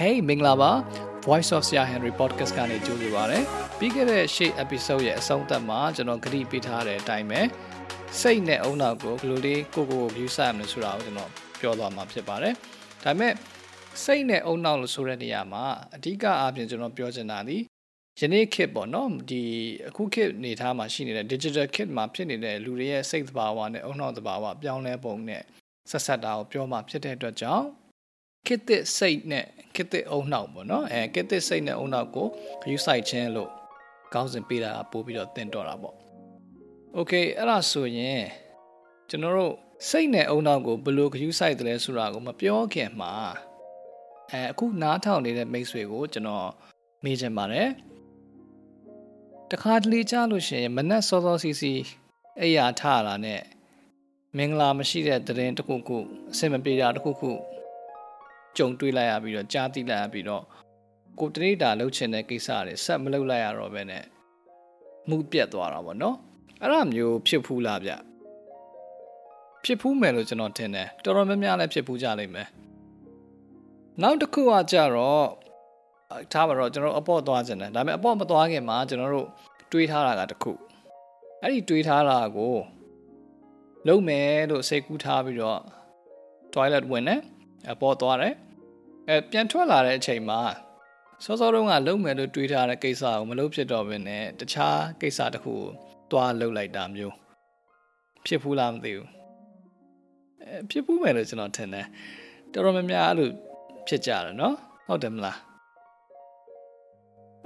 Hey မင်္ဂလာပါ Voice of Sia Henry podcast ကနေကြိုဆိုပါရစေ။ပြီးခဲ့တဲ့ရှေ့ episode ရဲ့အဆုံးသတ်မှာကျွန်တော်ဂရုပေးထားတဲ့အတိုင်းပဲစိတ်နဲ့အုံနောက်ကိုဘယ်လိုလေးကိုကိုကို view ဆက်ရမလဲဆိုတာကိုကျွန်တော်ပြောသွားမှာဖြစ်ပါတယ်။ဒါပေမဲ့စိတ်နဲ့အုံနောက်လို့ဆိုတဲ့နေရာမှာအဓိကအားဖြင့်ကျွန်တော်ပြောချင်တာဒီယနေ့ခေတ်ပေါ့နော်ဒီအခုခေတ်နေသားမှာရှိနေတဲ့ digital kit မှာဖြစ်နေတဲ့လူတွေရဲ့စိတ်သဘာဝနဲ့အုံနောက်သဘာဝပြောင်းလဲပုံနဲ့ဆက်ဆက်တာကိုပြောမှဖြစ်တဲ့အတွက်ကြောင့် ခေတ်သစ်စိတ်နဲ့ခေတ်သစ်အုံနောက်ပေါ့နော်အဲခေတ်သစ်စိတ်နဲ့အုံနောက်ကိုယူဆိုင်ခြင်းလို့ကောင်းစဉ်ပေးတာပို့ပြီးတော့တင်တော့တာပေါ့โอเคအဲ့ဒါဆိုရင်ကျွန်တော်တို့စိတ်နဲ့အုံနောက်ကိုဘယ်လိုယူဆိုင်တယ်လဲဆိုတာကိုမပြောခင်မှာအဲအခုနားထောင်နေတဲ့မိတ်ဆွေကိုကျွန်တော်မေးချင်ပါတယ်တခါတလေကြားလို့ရှိရင်မနက်စောစောစီစီအိယာထလာနဲ့မင်္ဂလာမရှိတဲ့တရင်တစ်ခုခုအဆင်မပြေတာတစ်ခုခု ကြုံတွေ့လိုက်ရပြီးတော့ကြားသိလိုက်ရပြီးတော့ကိုတရိတာလှုပ်ချင်တဲ့ကိစ္စတွေဆက်မလုပ်လိုက်ရတော့ဘဲနဲ့မှုပြတ်သွားတာပေါ့နော်အဲ့ဒါမျိုးဖြစ်ဖူးလားဗျဖြစ်ဖူးမယ်လို့ကျွန်တော်ထင်တယ်တော်တော်များများလည်းဖြစ်ဖူးကြလိမ့်မယ်နောက်တစ်ခုကကြတော့ထားပါတော့ကျွန်တော်အပေါ့သွားခြင်းတယ်ဒါပေမဲ့အပေါ့မသွားခင်မှာကျွန်တော်တို့တွေးထားတာကတစ်ခုအဲ့ဒီတွေးထားတာကိုလုံးမယ်လို့စိတ်ကူးထားပြီးတော့ toilet ဝင်တယ်အပေါ်သွားတယ် အဲပြန်ထွက်လာတဲ့အချိန်မှာစောစောတုန်းကလုံးမယ်လို့တွေးထားတဲ့ကိစ္စကိုမလုပ်ဖြစ်တော့ဘဲနဲ့တခြားကိစ္စတစ်ခုကိုသွားလုပ်လိုက်တာမျိုးဖြစ်ဘူးလားမသိဘူးအဲဖြစ်ဘူးမယ်လို့ကျွန်တော်ထင်တယ်တော်တော်များများအဲ့လိုဖြစ်ကြတယ်နော်ဟုတ်တယ်မလား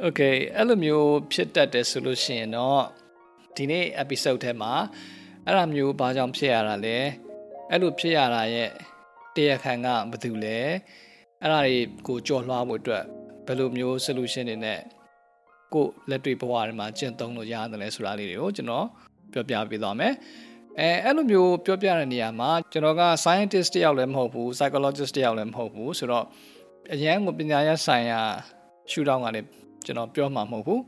Okay အဲ့လိုမျိုးဖြစ်တတ်တယ်ဆိုလို့ရှိရင်တော့ဒီနေ့ episode ထဲမှာအဲ့လိုမျိုးဘာကြောင့်ဖြစ်ရတာလဲအဲ့လိုဖြစ်ရတာရဲ့တရားခံကဘာတူလဲ အဲ့ဒါတွေကိုကြော်လွှားဖို့အတွက်ဘယ်လိုမျိုး solution တွေနဲ့ကိုလက်တွေ့ဘဝတွေမှာကျင့်သုံးလို့ရတယ်လဲဆိုတာလေးတွေကိုကျွန်တော်ပြောပြပေးသွားမယ်အဲအဲ့လိုမျိုးပြောပြတဲ့နေရာမှာကျွန်တော်က scientist တယောက်လည်းမဟုတ်ဘူး psychologist တယောက်လည်းမဟုတ်ဘူးဆိုတော့အရန်ကိုပညာရပ်ဆိုင်ရာရှုထောင့်ကလည်းကျွန်တော်ပြောမှာမဟုတ်ဘူး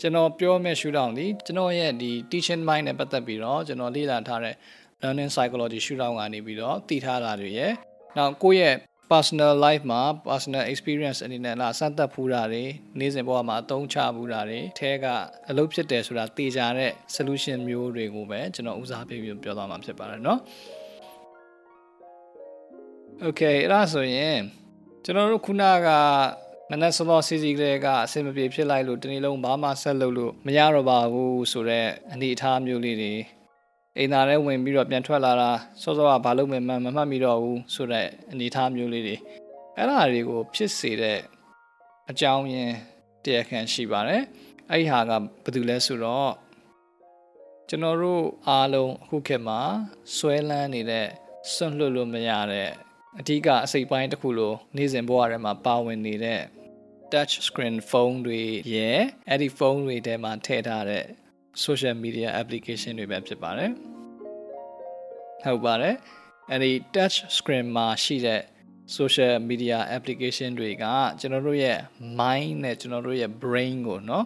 ကျွန်တော်ပြောမဲ့ရှုထောင့်ဒီကျွန်တော်ရဲ့ဒီ teaching mind နဲ့ပတ်သက်ပြီးတော့ကျွန်တော်လေ့လာထားတဲ့ learning psychology ရှုထောင့်ကနေပြီးတော့တည်ထားတာတွေရယ်နောက်ကိုယ့်ရဲ့ personal life မှာ personal experience အနေနဲ့လာစမ်းသပ်ဖူးတာတွေနေ့စဉ်ဘဝမှာအသုံးချဖူးတာတွေအဲကအလုပ်ဖြစ်တယ်ဆိုတာသိကြတဲ့ solution မျိုးတွေကိုပဲကျွန်တော်ဦးစားပေးပြီးပြောသွားမှာဖြစ်ပါတယ်เนาะ Okay အဲ့ဒါဆိုရင်ကျွန်တော်တို့ခုနကမနက်စောစောစီစီကလေးကအဆင်မပြေဖြစ်လိုက်လို့တနေ့လုံးဘာမှဆက်လုပ်လို့မရတော့ပါဘူးဆိုတော့အနေအထားမျိုးလေးတွေ အိမ်သားထဲဝင်ပြီးတော့ပြန်ထွက်လာတာစောစောကဘာလုပ်မယ်မှမမှတ်မိတော့ဘူးဆိုတဲ့အနေအထားမျိုးလေးတွေအဲ့ဒါတွေကိုဖြစ်စေတဲ့အကြောင်းရင်းတရားခံရှိပါတယ်အဲ့ဒီဟာကဘာတူလဲဆိုတော့ကျွန်တော်တို့အားလုံးအခုခေတ်မှာဆွဲလန်းနေတဲ့စွန့်လွတ်လို့မရတဲ့အဓိကအစိပ်ပိုင်းတစ်ခုလိုနေ့စဉ်ဘဝထဲမှာပါဝင်နေတဲ့ touch screen phone တွေရဲ့အဲ့ဒီဖုန်းတွေထဲမှာထည့်ထားတဲ့ social media application တွေပဲဖြစ်ပါတယ်ဟုတ်ပါတယ်အဲ့ဒီ touch screen မှာရှိတဲ့ social media application တွေကကျွန်တော်တို့ရဲ့ mind နဲ့ကျွန်တော်တို့ရဲ့ brain ကိုเนาะ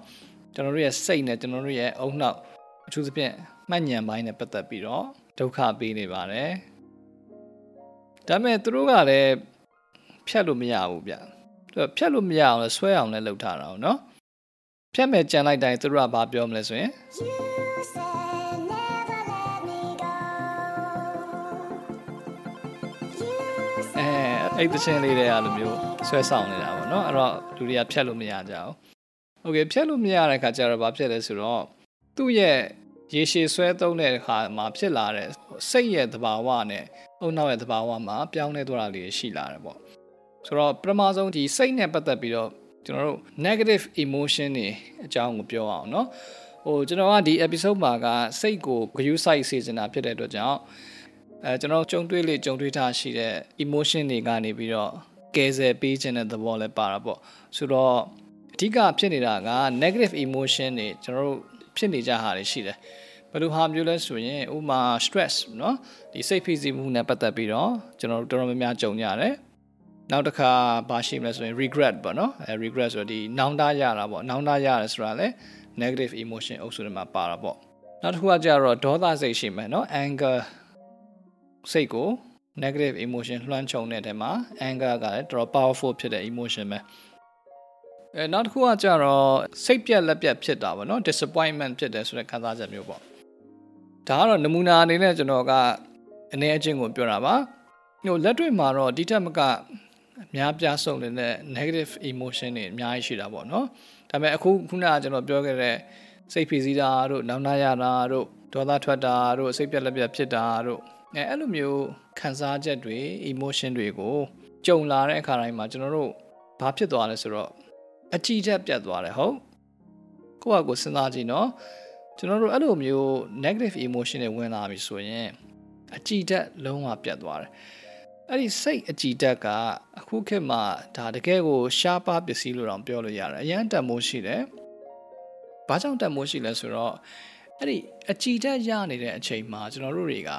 ကျွန်တော်တို့ရဲ့စိတ်နဲ့ကျွန်တော်တို့ရဲ့အုံနောက်အထူးသဖြင့်မှတ်ဉာဏ်ပိုင်းနဲ့ပတ်သက်ပြီးတော့ဒုက္ခပေးနေပါတယ်ဒါပေမဲ့သူတို့ကလည်းဖြတ်လို့မရဘူးဗျသူကဖြတ်လို့မရအောင်လဲဆွဲအောင်လဲလုပ်ထားတာเนาะ ဖြတ်မဲ့ကြံလိုက်တိုင်းသူတို့ကဘာပြောမလဲဆိုရင်အဲ့တချင်းလေးတွေကလိုမျိုးဆွဲဆောင်နေတာပေါ့နော်အဲ့တော့လူတွေကဖြတ်လို့မရကြဘူးโอเคဖြတ်လို့မရတဲ့ခါကျတော့ဘာဖြစ်လဲဆိုတော့သူ့ရဲ့ရေရှည်ဆွဲသုံးတဲ့အခါမှာဖြစ်လာတဲ့စိတ်ရဲ့သဘာဝနဲ့အုံနောက်ရဲ့သဘာဝမှာပြောင်းလဲသွားတာလေးရှိလာတယ်ပေါ့ဆိုတော့ပထမဆုံးဒီစိတ်နဲ့ပတ်သက်ပြီးတော့ ကျွန်တော်တို့ negative emotion တွေအကြောင်းကိုပြောအောင်เนาะဟိုကျွန်တော်ကဒီ episode မှာကစိတ်ကိုဂရုစိုက်စေချင်တာဖြစ်တဲ့အတွက်ကြောင့် အဲကျွန်တော်ကြုံတွေ့လေကြုံတွေ့ထားရှိတဲ့ emotion တွေကနေပြီးတော့ကယ်ဆယ်ပေးခြင်းတဲ့သဘောလည်းပါတာပေါ့ဆိုတော့အဓိကဖြစ်နေတာက negative emotion တွေကျွန်တော်တို့ဖြစ်နေကြဟာတွေရှိတယ်ဘယ်လိုဟာမျိုးလဲဆိုရင်ဥမာ stress เนาะဒီစိတ်ဖိစီးမှုနဲ့ပတ်သက်ပြီးတော့ကျွန်တော်တို့တော်တော်များများကြုံရတယ် နောက်တစ်ခါဘာရှိမလဲဆိုရင် regret ပေါ့နော်အဲ regret ဆိုတော့ဒီနောင်တရတာပေါ့နောင်တရတယ်ဆိုတာလည်း negative emotion အုပ်စုတွေမှာပါတာပေါ့နောက်တစ်ခုကကြတော့ဒေါသစိတ်ရှိမယ်နော် anger စိတ်ကို negative emotion လွှမ်းခြုံတဲ့အထဲမှာ anger ကလည်းတော်တော် powerful ဖြစ်တဲ့ emotion ပဲအဲနောက်တစ်ခုကကြတော့စိတ်ပြက်လက်ပြက်ဖြစ်တာပေါ့နော် disappointment ဖြစ်တယ်ဆိုတဲ့ခံစားချက်မျိုးပေါ့ဒါကတော့နမူနာအနေနဲ့ကျွန်တော်ကအနေအချင်းကိုပြောတာပါဟိုလက်တွေ့မှာတော့ဒီထက်မက အများပြားဆုံးနေတဲ့ negative emotion တွေအများကြီးရှိတာပေါ့နော်ဒါပေမဲ့အခုခုနကကျွန်တော်ပြောခဲ့တဲ့စိတ်ဖိစီးတာတို့နောင်နာရတာတို့ဒေါသထွက်တာတို့စိတ်ပြက်လက်ပြက်ဖြစ်တာတို့အဲအဲ့လိုမျိုးခံစားချက်တွေ emotion တွေကိုကြုံလာတဲ့အခါတိုင်းမှာကျွန်တော်တို့ဘာဖြစ်သွားလဲဆိုတော့အကြည့်ချက်ပြတ်သွားတယ်ဟုတ်ကိုယ့်ဟာကိုယ်စဉ်းစားကြည့်နော်ကျွန်တော်တို့အဲ့လိုမျိုး negative emotion တွေဝင်လာပြီဆိုရင်အကြည့်တက်လုံးဝပြတ်သွားတယ် အဲ့ဒီစိတ်အကြည်တက်ကအခုခေတ်မှာဒါတကယ်ကိုရှားပါပစ္စည်းလို့တော့ပြောလို့ရတယ်အရန်တန်မိုးရှိတယ်။ဘာကြောင့်တန်မိုးရှိလဲဆိုတော့အဲ့ဒီအကြည်တက်ရနေတဲ့အချိန်မှာကျွန်တော်တို့တွေက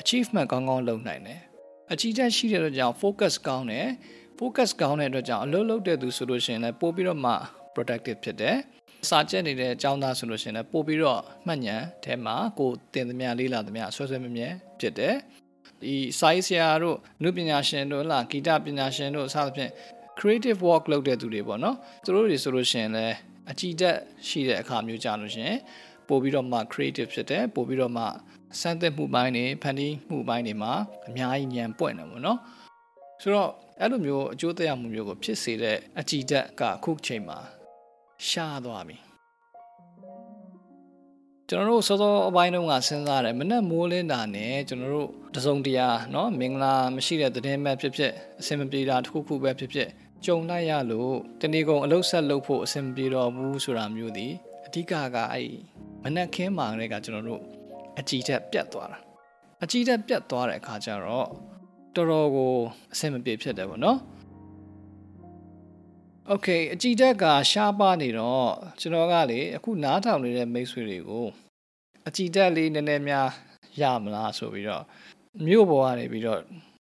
achievement ကောင်းကောင်းလုပ်နိုင်တယ်။အကြည်တက်ရှိတဲ့အတွက်ကြောင့် focus ကောင်းတယ်။ focus ကောင်းတဲ့အတွက်ကြောင့်အလုပ်လုပ်တဲ့သူဆိုလို့ရှိရင်လည်းပို့ပြီးတော့မှ productive ဖြစ်တယ်။စာကျက်နေတဲ့အကြောင်းသားဆိုလို့ရှိရင်လည်းပို့ပြီးတော့မှတ်ဉာဏ်ထဲမှာကိုတင်သမျှလေးလာသမျှဆွဲဆွဲမြဲမြဲဖြစ်တယ်။ ဒီစာရေးဆရာတို့နုပညာရှင်တို့လားဂီတပညာရှင်တို့အစသဖြင့် creative work လုပ်တဲ့သူတွေပေါ့နော်သူတို့တွေဆိုလို့ရှိရင်လည်းအကြည်တက်ရှိတဲ့အခါမျိုးကြလို့ရှိရင်ပို့ပြီးတော့မှ creative ဖြစ်တယ်ပို့ပြီးတော့မှစမ်းသစ်မှုပိုင်းတွေဖန်တီးမှုပိုင်းတွေမှာအများကြီးဉာဏ်ပွင့်တယ်ပေါ့နော်ဆိုတော့အဲ့လိုမျိုးအကျိုးသက်ရောက်မှုမျိုးကိုဖြစ်စေတဲ့အကြည်တက်ကအခုချိန်မှာရှားသွားပြီ ကျွန်တော်တို့စောစောအပိုင်းတုန်းကစဉ်းစားတယ်မနဲ့မိုးလင်းတာနဲ့ကျွန်တော်တို့တစုံတရာเนาะမင်္ဂလာမရှိတဲ့သတင်းမဲ့ဖြစ်ဖြစ်အဆင်မပြေတာတစ်ခုခုပဲဖြစ်ဖြစ်ကြုံလိုက်ရလို့တနေ့ကုန်အလုတ်ဆက်လုပ်ဖို့အဆင်မပြေတော့ဘူးဆိုတာမျိုးဒီအဓိကကအဲ့မနဲ့ခင်းမာတဲ့ကကျွန်တော်တို့အကြည်တက်ပြတ်သွားတာအကြည်တက်ပြတ်သွားတဲ့အခါကျတော့တော်တော်ကိုအဆင်မပြေဖြစ်တယ်ပေါ့နော် โอเคအကြည်တက်ကရှားပါနေတော့ကျွန်တော်ကလေအခုနားထောင်နေတဲ့မိတ်ဆွေတွေကိုအကြည်တက်လေးနည်းနည်းများရမလားဆိုပြီးတော့မြို့ပေါ်ကနေပြီးတော့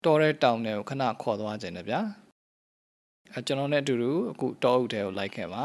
တော်တဲ့တောင်တွေကိုခဏခေါ်သွားခြင်းတယ်ဗျာအဲကျွန်တော်နဲ့အတူတူအခုတောအုပ်တဲကိုလိုက်ခဲ့ပါ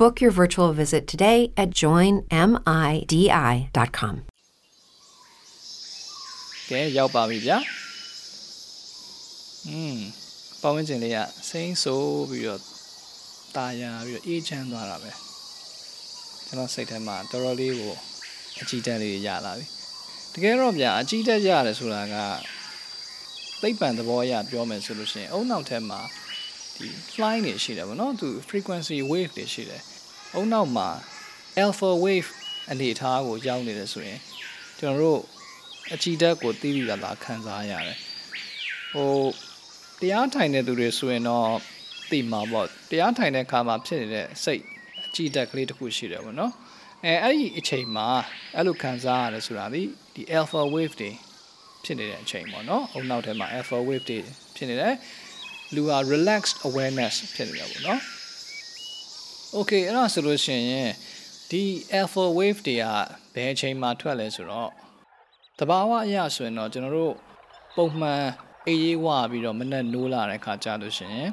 Book your virtual visit today at joinmidi.com. ကဲရောက်ပါပြီဗျာอืมပတ်ဝန်းကျင်လေးကစိမ့်ဆိုးပြီးတော့ตาရပြီးတော့အေးချမ်းသွားတာပဲကျွန်တော်စိတ်ထဲမှာတော်တော်လေးကိုအကြည့်တက်လေးရလာပြီတကယ်တော့ဗျာအကြည့်တက်ရတယ်ဆိုတာကသိပ္ပံသဘောအရပြောမယ်ဆိုလို့ရှိရင်အုံနောက်ထဲမှာ ဒီ fly နေရှိတယ်ဗောနော်သူ frequency wave တွေရှိတယ်အုံနောက်မှာ alpha wave အနေအထားကိုရောက်နေတယ်ဆိုရင်ကျွန်တော်တို့အကြည်တက်ကိုသိပြီးလာခံစားရတယ်ဟိုတရားထိုင်တဲ့သူတွေဆိုရင်တော့သိမှာပေါ့တရားထိုင်တဲ့အခါမှာဖြစ်နေတဲ့စိတ်အကြည်တက်ကလေးတစ်ခုရှိတယ်ဗောနော်အဲအဲ့ဒီအချိန်မှာအဲ့လိုခံစားရတယ်ဆိုတာဒီဒီ alpha wave တွေဖြစ်နေတဲ့အချိန်ပေါ့နော်အုံနောက်ထဲမှာ alpha wave တွေဖြစ်နေတယ် လူဟာ relaxed awareness ဖြစ်နေတာပေါ့နော် okay အဲ့ဒါဆိုလို့ရှိရင်ဒီ alpha wave တွေကဘယ်အချိန်မှာထွက်လဲဆိုတော့တဘာဝအရာဆိုရင်တော့ကျွန်တော်တို့ပုံမှန်အေးရေးဝပြီးတော့မနဲ့နိုးလာတဲ့ခါကြာလို့ရှိရင်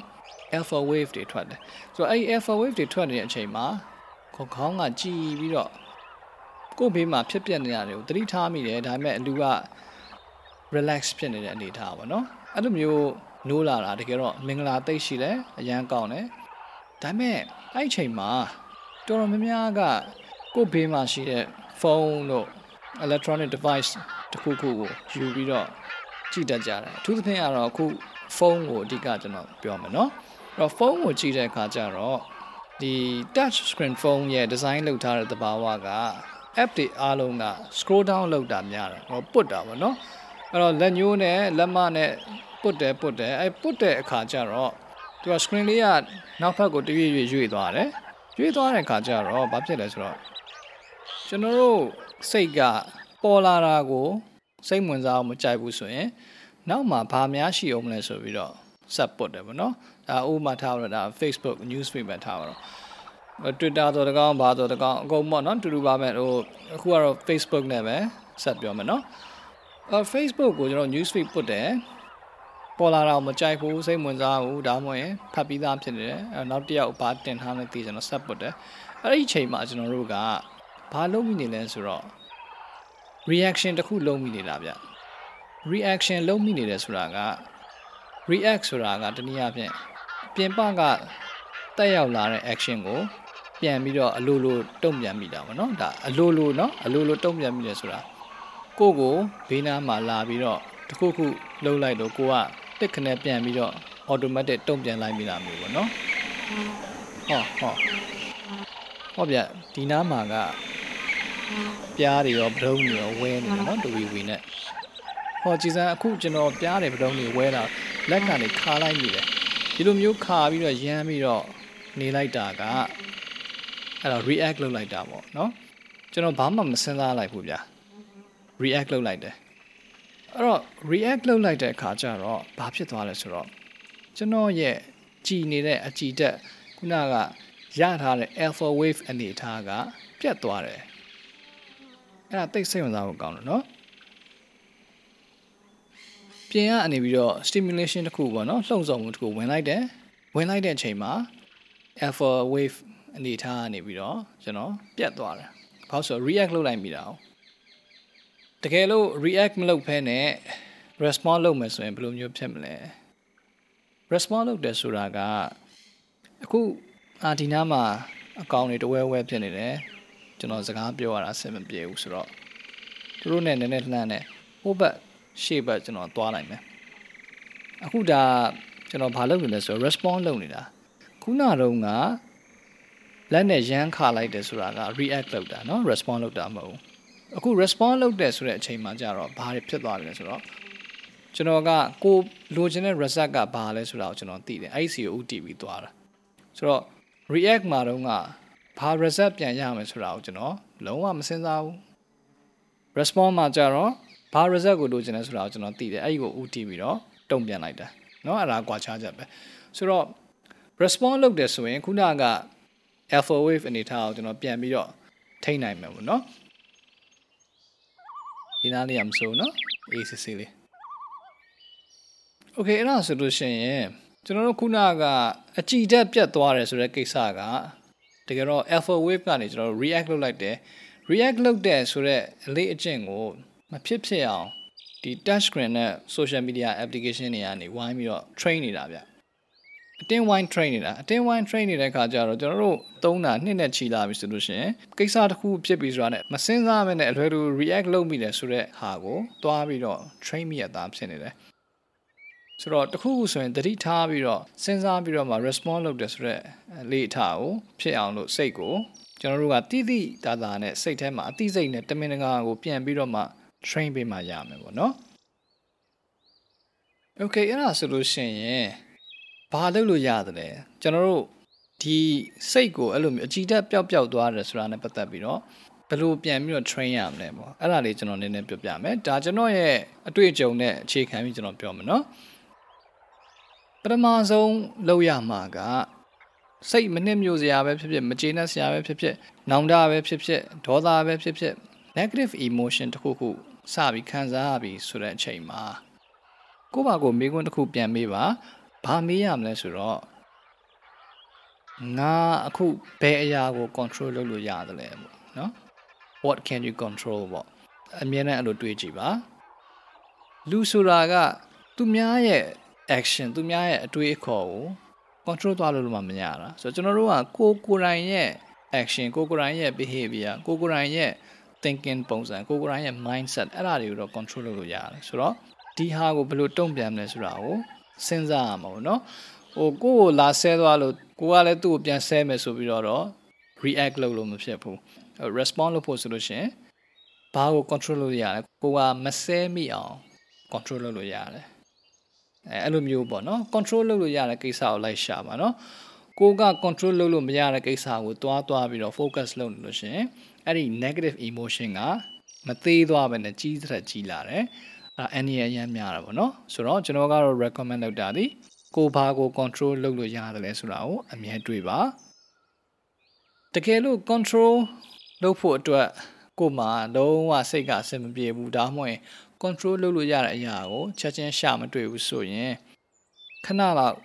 alpha wave တွေထွက်တယ်ဆိုတော့အဲ့ဒီ alpha wave တွေထွက်နေတဲ့အချိန်မှာခေါခေါင်းကကြည်ပြီးတော့ကိုယ့်ဘေးမှာဖြစ်ပျက်နေတာတွေကိုသတိထားမိတယ်ဒါပေမဲ့လူက relax ဖြစ်နေတဲ့အနေအထားပါเนาะအဲ့လိုမျိုး နိုးလာတာတကယ်တော့မင်္ဂလာသိရှိတယ်အရန်ကောင်းတယ်ဒါပေမဲ့အဲ့ဒီအချိန်မှာတော်တော်များများကကိုယ့်ဘေးမှာရှိတဲ့ဖုန်းတို့ electronic device တခုခုကိုယူပြီးတော့ကြည့်တတ်ကြတယ်အထူးသဖြင့်ကတော့အခုဖုန်းကိုအဓိကကျွန်တော်ပြောမယ်နော်အဲ့တော့ဖုန်းကိုကြည့်တဲ့အခါကျတော့ဒီ touch screen phone ရဲ့ design လုပ်ထားတဲ့သဘာဝက app တွေအားလုံးက scroll down လုပ်တာများတယ်ဟောပုတ်တာပေါ့နော်အဲ့တော့လက်ညိုးနဲ့လက်မနဲ့ ပုတ်တယ်ပုတ်တယ်အဲပုတ်တဲ့အခါကျတော့သူက screen လေးကနောက်ဘက်ကိုတရွေ့ရွေ့ရွေ့သွားတယ်ရွေ့သွားတဲ့အခါကျတော့ဘာဖြစ်လဲဆိုတော့ကျွန်တော်တို့စိတ်ကပေါ်လာတာကိုစိတ်ဝင်စားအောင်မကြိုက်ဘူးဆိုရင်နောက်မှာဘာများရှိအောင်မလဲဆိုပြီးတော့ဆက်ပုတ်တယ်ပေါ့နော်ဒါဥပမာထားတော့ဒါ Facebook news feed ပဲထားပါတော့ Twitter ဆိုတကောင်ဘာဆိုတကောင်အကုန်ပေါ့နော်တူတူပါမယ်ဟိုအခုကတော့ Facebook နဲ့ပဲဆက်ပြောမယ်နော်အဲ Facebook ကိုကျွန်တော် news feed ပုတ်တယ် ပေါ်လာတော့မကြိုက်ဘူးစိတ်ဝင်စားဘူးဒါမှမဟုတ်ရင်ဖတ်ပြီးသားဖြစ်နေတယ်အဲနောက်တစ်ယောက်ဘာတင်ထားလဲသိကျွန်တော်ဆက်ပုတ်တယ်အဲ့ဒီအချိန်မှာကျွန်တော်တို့ကဘာလုပ်မိနေလဲဆိုတော့ reaction တစ်ခုလုပ်မိနေတာဗျ reaction လုပ်မိနေတယ်ဆိုတာက react ဆိုတာကတနည်းအားဖြင့်ပြင်ပကတက်ရောက်လာတဲ့ action ကိုပြန်ပြီးတော့အလိုလိုတုံ့ပြန်မိတာပေါ့နော်ဒါအလိုလိုเนาะအလိုလိုတုံ့ပြန်မိတယ်ဆိုတာကိုကိုဘေးနားမှာလာပြီးတော့တခုခုလှုပ်လိုက်တော့ကိုက တစ်ခနဲ့ပြန်ပြီးတော့ automatic တုံ့ပြန်လိုက်မိတာမျိုးပေါ့နော်ဟောဟောဟောဗျဒီနားမှာကပြားတွေရောဗရုံးတွေရောဝဲနေတယ်နော်တဝီဝီနဲ့ဟောကြည်စမ်းအခုကျွန်တော်ပြားတယ်ဗရုံးတွေဝဲတာလက်ကနေခါလိုက်မိတယ်ဒီလိုမျိုးခါပြီးတော့ရမ်းပြီးတော့နေလိုက်တာကအဲ့တော့ react လုပ်လိုက်တာပေါ့နော်ကျွန်တော်ဘာမှမစဉ်းစားလိုက်ဘူးဗျာ react လုပ်လိုက်တယ် အဲ့တော့ react လုပ်လိုက်တဲ့အခါကျတော့ဘာဖြစ်သွားလဲဆိုတော့ကျွန်တော်ရဲ့ကြည်နေတဲ့အကြည်တက်ခုနကရထားတဲ့ alpha wave အနေအထားကပြတ်သွားတယ်အဲ့ဒါတိတ်စိတ်ဝင်စားဖို့ကောင်းတယ်နော်ပြင်ကအနေပြီးတော့ stimulation တစ်ခုပေါ့နော်လှုံ့ဆော်မှုတစ်ခုဝင်လိုက်တယ်ဝင်လိုက်တဲ့အချိန်မှာ alpha wave အနေထားကနေပြီးတော့ကျွန်တော်ပြတ်သွားတယ်။ဘာလို့ဆို react လုပ်လိုက်မိတာ။ တကယ်လို့ react မလုပ်ဖဲနဲ့ response လုပ်မယ်ဆိုရင်ဘယ်လိုမျိုးဖြစ်မလဲ။ response လုပ်တယ်ဆိုတာကအခုအာဒီနားမှာအကောင့်တွေတဝဲဝဲဖြစ်နေတယ်။ကျွန်တော်စကားပြောရတာအဆင်မပြေဘူးဆိုတော့သူတို့နဲ့နည်းနည်းလှမ်းနဲ့ဟိုဘက်ရှေ့ဘက်ကျွန်တော်သွားနိုင်မယ်။အခုဒါကျွန်တော်ဘာလုပ်နေလဲဆိုတော့ response လုပ်နေတာ။ခုနတော့ကလက်နဲ့ရမ်းခါလိုက်တယ်ဆိုတာက react လုပ်တာเนาะ response လုပ်တာမဟုတ်ဘူး အခု response လုပ်တယ်ဆိုတဲ့အချိန်မှာကြတော့ဘာတွေဖြစ်သွားတယ်လဲဆိုတော့ကျွန်တော်ကကိုလိုချင်တဲ့ result ကဘာလဲဆိုတာကိုကျွန်တော်သိတယ်အဲ့ဒီစီကိုဥတည်ပြီးသွားတာဆိုတော့ react မှာတော့ကဘာ result ပြန်ရမယ်ဆိုတာကိုကျွန်တော်လုံးဝမစဉ်းစားဘူး response မှာကြတော့ဘာ result ကိုလိုချင်လဲဆိုတာကိုကျွန်တော်သိတယ်အဲ့ဒီကိုဥတည်ပြီးတော့တုံ့ပြန်လိုက်တာเนาะအဲ့ဒါကွာခြားချက်ပဲဆိုတော့ response လုပ်တယ်ဆိုရင်ခုနက alpha wave အနေထားကိုကျွန်တော်ပြန်ပြီးတော့ထိန်းနိုင်မှာပေါ့နော် ဒီနားလေးရမစိုးနော် ACC လေး Okay အဲ့ဒါဆိုလို့ရှိရင်ကျွန်တော်တို့ခုနကအကြည်တက်ပြတ်သွားတယ်ဆိုတဲ့ကိစ္စကတကယ်တော့ alpha wave ကနေကျွန်တော်တို့ react လုပ်လိုက်တယ် react လုပ်တဲ့ဆိုတဲ့အလေးအကျင့်ကိုမဖြစ်ဖြစ်အောင်ဒီ touch screen နဲ့ social media application တွေကနေဝိုင်းပြီးတော့ train နေတာဗျ အတင်းဝိုင်း train နေတာအတင်းဝိုင်း train နေတဲ့ခါကျတော့ကျွန်တော်တို့သုံးတာနှစ်နဲ့ချီလာပြီဆိုလို့ရှိရင်ကိစ္စတစ်ခုဖြစ်ပြီဆိုတာနဲ့မစင်စားမနဲ့အလွယ်တူ react လုပ်မိတယ်ဆိုတဲ့ဟာကိုတွားပြီးတော့ train မိရတာဖြစ်နေတယ်ဆိုတော့တခုခုဆိုရင်တတိထားပြီးတော့စဉ်းစားပြီးတော့မှ response လုပ်တယ်ဆိုတော့လေအထားကိုဖြစ်အောင်လို့စိတ်ကိုကျွန်တော်တို့ကတိတိတာတာနဲ့စိတ်ထဲမှာအတိစိတ်နဲ့တမင်တကာကိုပြန်ပြီးတော့မှ train ပေးမှရမယ်ပေါ့နော် Okay အဲ့ဒါဆိုလို့ရှိရင် ဘာလုပ်လို့ရတယ်လဲကျွန်တော်တို့ဒီစိတ်ကိုအဲ့လိုမျိုးအကြည်တက်ပျောက်ပျောက်သွားတယ်ဆိုတာနဲ့ပတ်သက်ပြီးတော့ဘယ်လိုပြန်ပြီးတော့ train ရမလဲပေါ့အဲ့ဒါလေးကျွန်တော်နည်းနည်းပြောပြမယ်ဒါကျွန်တော်ရဲ့အတွေ့အကြုံနဲ့အခြေခံပြီးကျွန်တော်ပြောမယ်နော်ပထမဆုံးလုပ်ရမှာကစိတ်မနစ်မြို့စရာပဲဖြစ်ဖြစ်မကျေနပ်စရာပဲဖြစ်ဖြစ်နောင်တပဲဖြစ်ဖြစ်ဒေါသပဲဖြစ်ဖြစ် negative emotion တခုခုစပြီးခံစားရပြီဆိုတဲ့အချိန်မှာကိုယ့်ဘာကိုမိကွန်းတစ်ခုပြန်မေးပါ ဘာမေးရမလဲဆိုတော့ငါအခုဘယ်အရာကို control လုပ်လို့ရတယ်လဲပေါ့နော် what can you control ပေါ့အမြဲတမ်းအဲ့လိုတွေးကြည့်ပါလူဆိုတာကသူများရဲ့ action သူများရဲ့အတွေးအခေါ်ကို control သွားလို့မှမရတာဆိုတော့ကျွန်တော်တို့ကကိုကိုယ်တိုင်ရဲ့ action ကိုကိုယ်တိုင်ရဲ့ behavior ကိုကိုယ်တိုင်ရဲ့ thinking ပုံစံကိုကိုယ်တိုင်ရဲ့ mindset အဲ့ဒါတွေကိုတော့ control လုပ်လို့ရတယ်ဆိုတော့ဒီဟာကိုဘယ်လိုတုံ့ပြန်မလဲဆိုတာကို စဉ်းစားရမှာပေါ့နော်ဟိုကိုယ့်ကိုလာဆဲသွားလို့ကိုကလည်းသူ့ကိုပြန်ဆဲမယ်ဆိုပြီးတော့ react လုပ်လို့မဖြစ်ဘူး response လုပ်ဖို့ဆိုလို့ရှိရင်ဘာကို control လုပ်ရလဲကိုကမဆဲမိအောင် control လုပ်လို့ရတယ်အဲအဲ့လိုမျိုးပေါ့နော် control လုပ်လို့ရတဲ့ကိစ္စကိုလိုက်ရှာပါနော်ကိုက control လုပ်လို့မရတဲ့ကိစ္စကိုတွားတွားပြီးတော့ focus လုပ်နေလို့ရှင်အဲ့ဒီ negative emotion ကမသေးသွားပဲနဲ့ကြီးတဲ့ကြီးလာတယ် အဲအန်ရီအရမ်းများတာပေါ့နော်ဆိုတော့ကျွန်တော်ကတော့ recommend လုပ်တာဒီကိုဘာကို control လုပ်လို့ရတယ်လဲဆိုတာကိုအမြဲတွေးပါတကယ်လို့ control လုပ်ဖို့အတွက်ကိုမှလုံးဝစိတ်ကအဆင်မပြေဘူးဒါမှမဟုတ် control လုပ်လို့ရတဲ့အရာကိုချက်ချင်းရှာမတွေ့ဘူးဆိုရင်ခဏလောက်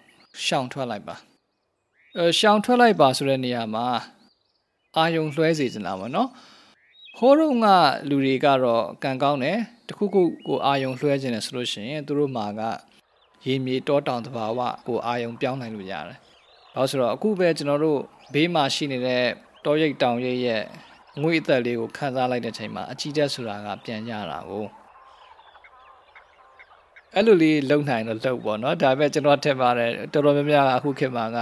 ရှောင်ထွက်လိုက်ပါအဲရှောင်ထွက်လိုက်ပါဆိုတဲ့နေရာမှာအာယုံလွှဲစေချင်တာပေါ့နော်ဟိုးတော့ကလူတွေကတော့ကံကောင်းတယ် တခုခုကိုအာယုံလွှဲခြင်းတယ်ဆိုလို့ရှိရင်သူတို့မှာကရေမြေတောတောင်တဘာဝကိုအာယုံပြောင်းနိုင်လို့ရတယ်။ဒါဆိုတော့အခုပဲကျွန်တော်တို့ဘေးမှာရှိနေတဲ့တောရိပ်တောင်ရိပ်ရဲ့ငွေအသက်လေးကိုခန်းစားလိုက်တဲ့ချိန်မှာအကြည့်တက်ဆိုတာကပြန်ရတာကိုအဲ့လိုလေးလုံနိုင်တော့လုံပေါ့နော်ဒါပေမဲ့ကျွန်တော်ထင်ပါတယ်တော်တော်များများကအခုခေတ်မှာက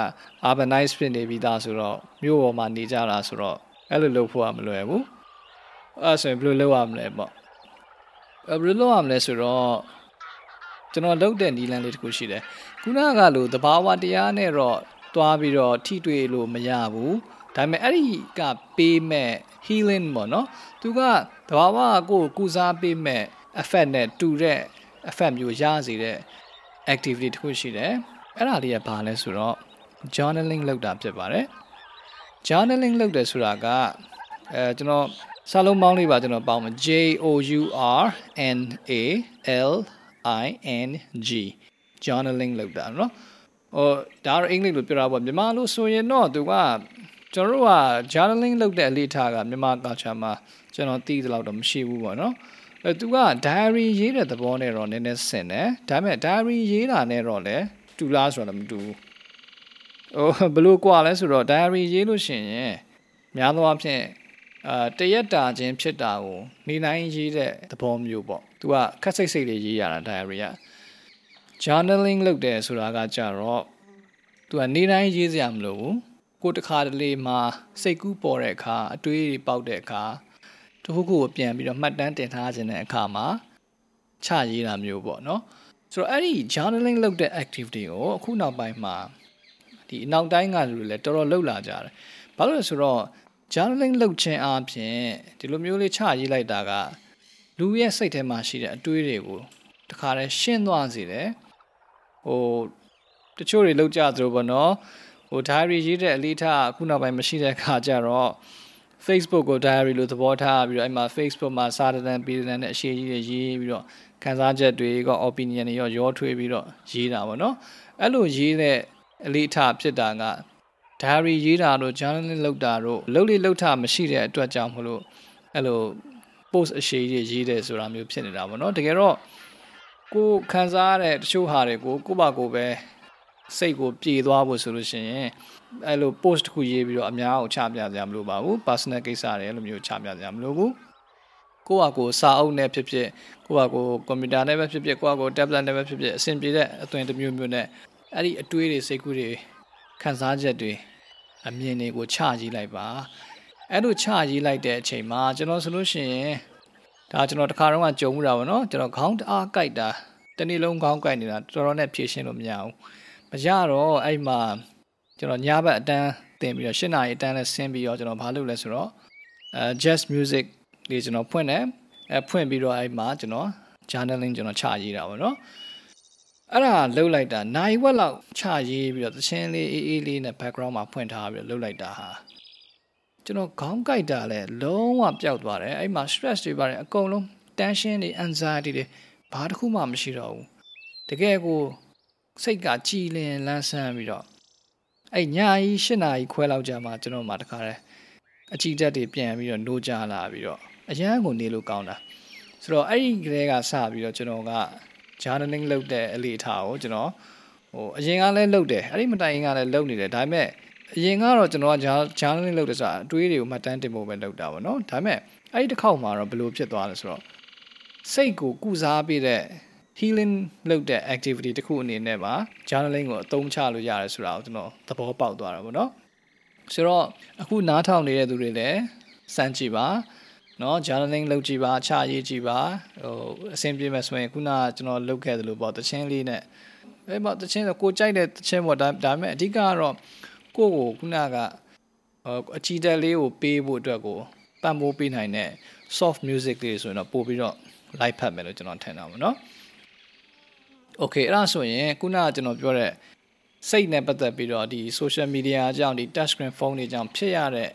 urbanize ဖြစ်နေပြီးသားဆိုတော့မြို့ပေါ်မှာနေကြတာဆိုတော့အဲ့လိုလုပ်ဖို့ကမလွယ်ဘူးအဲ့ဆိုရင်ဘယ်လိုလုပ်ရမလဲပေါ့ ဘယ်လိုလုပ်ရမလဲဆိုတော့ကျွန်တော်လုပ်တဲ့နီလန်းလေးတစ်ခုရှိတယ်ခုနကလို့တဘာဝတရားနဲ့တော့တွားပြီးတော့ထိတွေ့လို့မရဘူးဒါပေမဲ့အဲ့ဒီကပေးမဲ့ healing ပေါ့နော်သူကတဘာဝကိုကုစားပေးမဲ့ effect နဲ့တူတဲ့ effect မျိုးရစေတဲ့ activity တစ်ခုရှိတယ်အဲ့ဒါလေးကဘာလဲဆိုတော့ journaling လုပ်တာဖြစ်ပါတယ် journaling လုပ်တယ်ဆိုတာကအဲကျွန်တော် စာလုံးပေါင်းလေးပါကျွန်တော်ပေါင်းမယ် J O U R N A L I N G journaling လုပ်တာเนาะဟိုဒါတော့အင်္ဂလိပ်လိုပြောတာပေါ့မြန်မာလိုဆိုရင်တော့သူကကျွန်တော်တို့က journaling လုပ်တဲ့အလေးထားကမြန်မာ culture မှာကျွန်တော်သိသလောက်တော့မရှိဘူးပေါ့နော်အဲသူက diary ရေးတဲ့သဘောနဲ့တော့နည်းနည်းဆင်တယ်ဒါပေမဲ့ diary ရေးတာနဲ့တော့လည်းတူလားဆိုတော့မတူဘူးဟိုဘလို့กว่าလဲဆိုတော့ diary ရေးလို့ရှိရင်များသောအားဖြင့် အာတရက်တာချင်းဖြစ်တာကိုနေနိုင်ရေးတဲ့သဘောမျိုးပေါ့သူကခက်စိတ်စိတ်လေးရေးရတာ diary က journaling လုပ်တယ်ဆိုတာကကြတော့သူကနေတိုင်းရေးစရာမလိုဘူးကိုတခါတလေမှာစိတ်ကူးပေါ်တဲ့အခါအတွေးတွေပေါက်တဲ့အခါတခုခုကိုပြန်ပြီးတော့မှတ်တမ်းတင်ထားခြင်းတဲ့အခါမှာချရေးတာမျိုးပေါ့နော်ဆိုတော့အဲ့ဒီ journaling လုပ်တဲ့ activity ကိုအခုနောက်ပိုင်းမှာဒီအနောက်တိုင်းကလူတွေလည်းတော်တော်လှုပ်လာကြတယ်ဘာလို့လဲဆိုတော့ journaling လုပ်ခြင်းအပြင်ဒီလိုမျိုးလေးချရေးလိုက်တာကလူရဲ့စိတ်ထဲမှာရှိတဲ့အတွေးတွေကိုတခါတည်းရှင်းသွားစေတယ်ဟိုတချို့တွေလောက်ကြသလိုပေါ့နော်ဟို diary ရေးတဲ့အလေးထားအခုနောက်ပိုင်းမရှိတဲ့အခါကျတော့ Facebook ကို diary လို့သဘောထားပြီးတော့အဲ့မှာ Facebook မှာစာတန်းပြည်တန်းနဲ့အရှိကြီးတွေရေးပြီးတော့ခံစားချက်တွေက opinion တွေရောရောထွေးပြီးတော့ရေးတာပေါ့နော်အဲ့လိုရေးတဲ့အလေးထားဖြစ်တာက diary ရေးတာတို့ journaling လုပ်တာတို့လုပ်လေလုပ်တာမရှိတဲ့အတွက်ကြောင့်မလို့အဲ့လို post အရှိကြီးရေးတယ်ဆိုတာမျိုးဖြစ်နေတာပေါ့နော်တကယ်တော့ကိုခံစားရတဲ့တချို့ဟာတွေကိုကိုယ့်ဘာကိုယ်ပဲစိတ်ကိုပြေသွားဖို့ဆိုလို့ရှိရင်အဲ့လို post တစ်ခုရေးပြီးတော့အများကိုချပြကြမလို့ပါဘူး personal ကိစ္စတွေအဲ့လိုမျိုးချပြကြမလို့ဘူးကိုယ့်ဟာကိုယ်စာအုပ်နဲ့ဖြစ်ဖြစ်ကိုယ့်ဟာကိုယ်ကွန်ပျူတာနဲ့ပဲဖြစ်ဖြစ်ကိုယ့်ဟာကိုယ် tablet နဲ့ပဲဖြစ်ဖြစ်အဆင်ပြေတဲ့အသွင်တစ်မျိုးမျိုးနဲ့အဲ့ဒီအတွေးတွေစိတ်ကူးတွေ ခံစားချက်တွေအမြင်တွေကိုချရေးလိုက်ပါအဲ့လိုချရေးလိုက်တဲ့အချိန်မှာကျွန်တော်ဆိုလို့ရှိရင်ဒါကျွန်တော်တခါတော့ကကြုံမှုတာပေါ့နော်ကျွန်တော်ခေါင်းတအားကြိုက်တာတနေ့လုံးခေါင်းကြိုက်နေတာတော်တော်နဲ့ဖြည့်ရှင်းလို့မရဘူးမရတော့အဲ့မှာကျွန်တော်ညဘက်အတန်းတင်ပြီးတော့၈နာရီအတန်းနဲ့ဆင်းပြီးတော့ကျွန်တော်ဘာလုပ်လဲဆိုတော့အဲ jazz music လေးကျွန်တော်ဖွင့်တယ်အဲဖွင့်ပြီးတော့အဲ့မှာကျွန်တော် journaling ကျွန်တော်ချရေးတာပေါ့နော် အဲ့ဒါလှုပ်လိုက်တာနိုင်ဝက်လောက်ချရေးပြီးတော့သချင်းလေးအေးအေးလေးနဲ့ background မှာဖွင့်ထားပြီးတော့လှုပ်လိုက်တာဟာကျွန်တော်ခေါင်းကိုက်တာလဲလုံးဝပျောက်သွားတယ်အဲ့မှာ stress တွေပါတယ်အကုန်လုံး tension တွေ anxiety တွေဘာတစ်ခုမှမရှိတော့ဘူးတကယ်ကိုစိတ်ကကြည်လင်လန်းဆန်းပြီးတော့အဲ့ညကြီး၈နာရီခွဲလောက်ကြာမှကျွန်တော်မှတခါတည်းအကြည့်တက်တွေပြန်ပြီးတော့နှိုးကြလာပြီးတော့အရန်ကိုနေလို့ကောင်းတာဆိုတော့အဲ့ဒီကလေးကစပြီးတော့ကျွန်တော်က journaling လုပ်တဲ့အလေးအထားကိုကျွန်တော်ဟိုအရင်ကလည်းလုပ်တယ်အဲ့ဒီမတိုင်ရင်ကလည်းလုပ်နေတယ်ဒါပေမဲ့အရင်ကတော့ကျွန်တော်က journaling လုပ်တယ်ဆိုတာအတွေးတွေကိုမှတ်တမ်းတင်ဖို့ပဲလုပ်တာပေါ့နော်ဒါပေမဲ့အဲ့ဒီတစ်ခေါက်မှာတော့ဘယ်လိုဖြစ်သွားလဲဆိုတော့စိတ်ကိုကုစားပေးတဲ့ healing လုပ်တဲ့ activity တစ်ခုအနေနဲ့ပါ journaling ကိုအသုံးချလို့ရတယ်ဆိုတာကိုကျွန်တော်သဘောပေါက်သွားတာပေါ့နော်ဆိုတော့အခုနားထောင်နေတဲ့သူတွေလည်းစမ်းကြည့်ပါ เนาะ journaling လုပ်ကြည့်ပါချရေးကြည့်ပါဟိုအဆင်ပြေမယ်ဆိုရင်ခုနကကျွန်တော်လုပ်ခဲ့သလိုပေါ့တချင်းလေးနဲ့အဲပေါ့တချင်းဆိုကိုကြိုက်တဲ့တချင်းပေါ့ဒါဒါပေမဲ့အဓိကကတော့ကိုကိုခုနကအချီတက်လေးကိုပေးဖို့အတွက်ကိုပံ့ပိုးပေးနိုင်တဲ့ soft music တွေဆိုရင်တော့ပို့ပြီးတော့ live ဖတ်မယ်လို့ကျွန်တော်ထင်တာပါเนาะ Okay အဲ့ဒါဆိုရင်ခုနကကျွန်တော်ပြောတဲ့စိတ်နဲ့ပတ်သက်ပြီးတော့ဒီ social media အကြောင်းဒီ touch screen phone တွေကြောင့်ဖြစ်ရတဲ့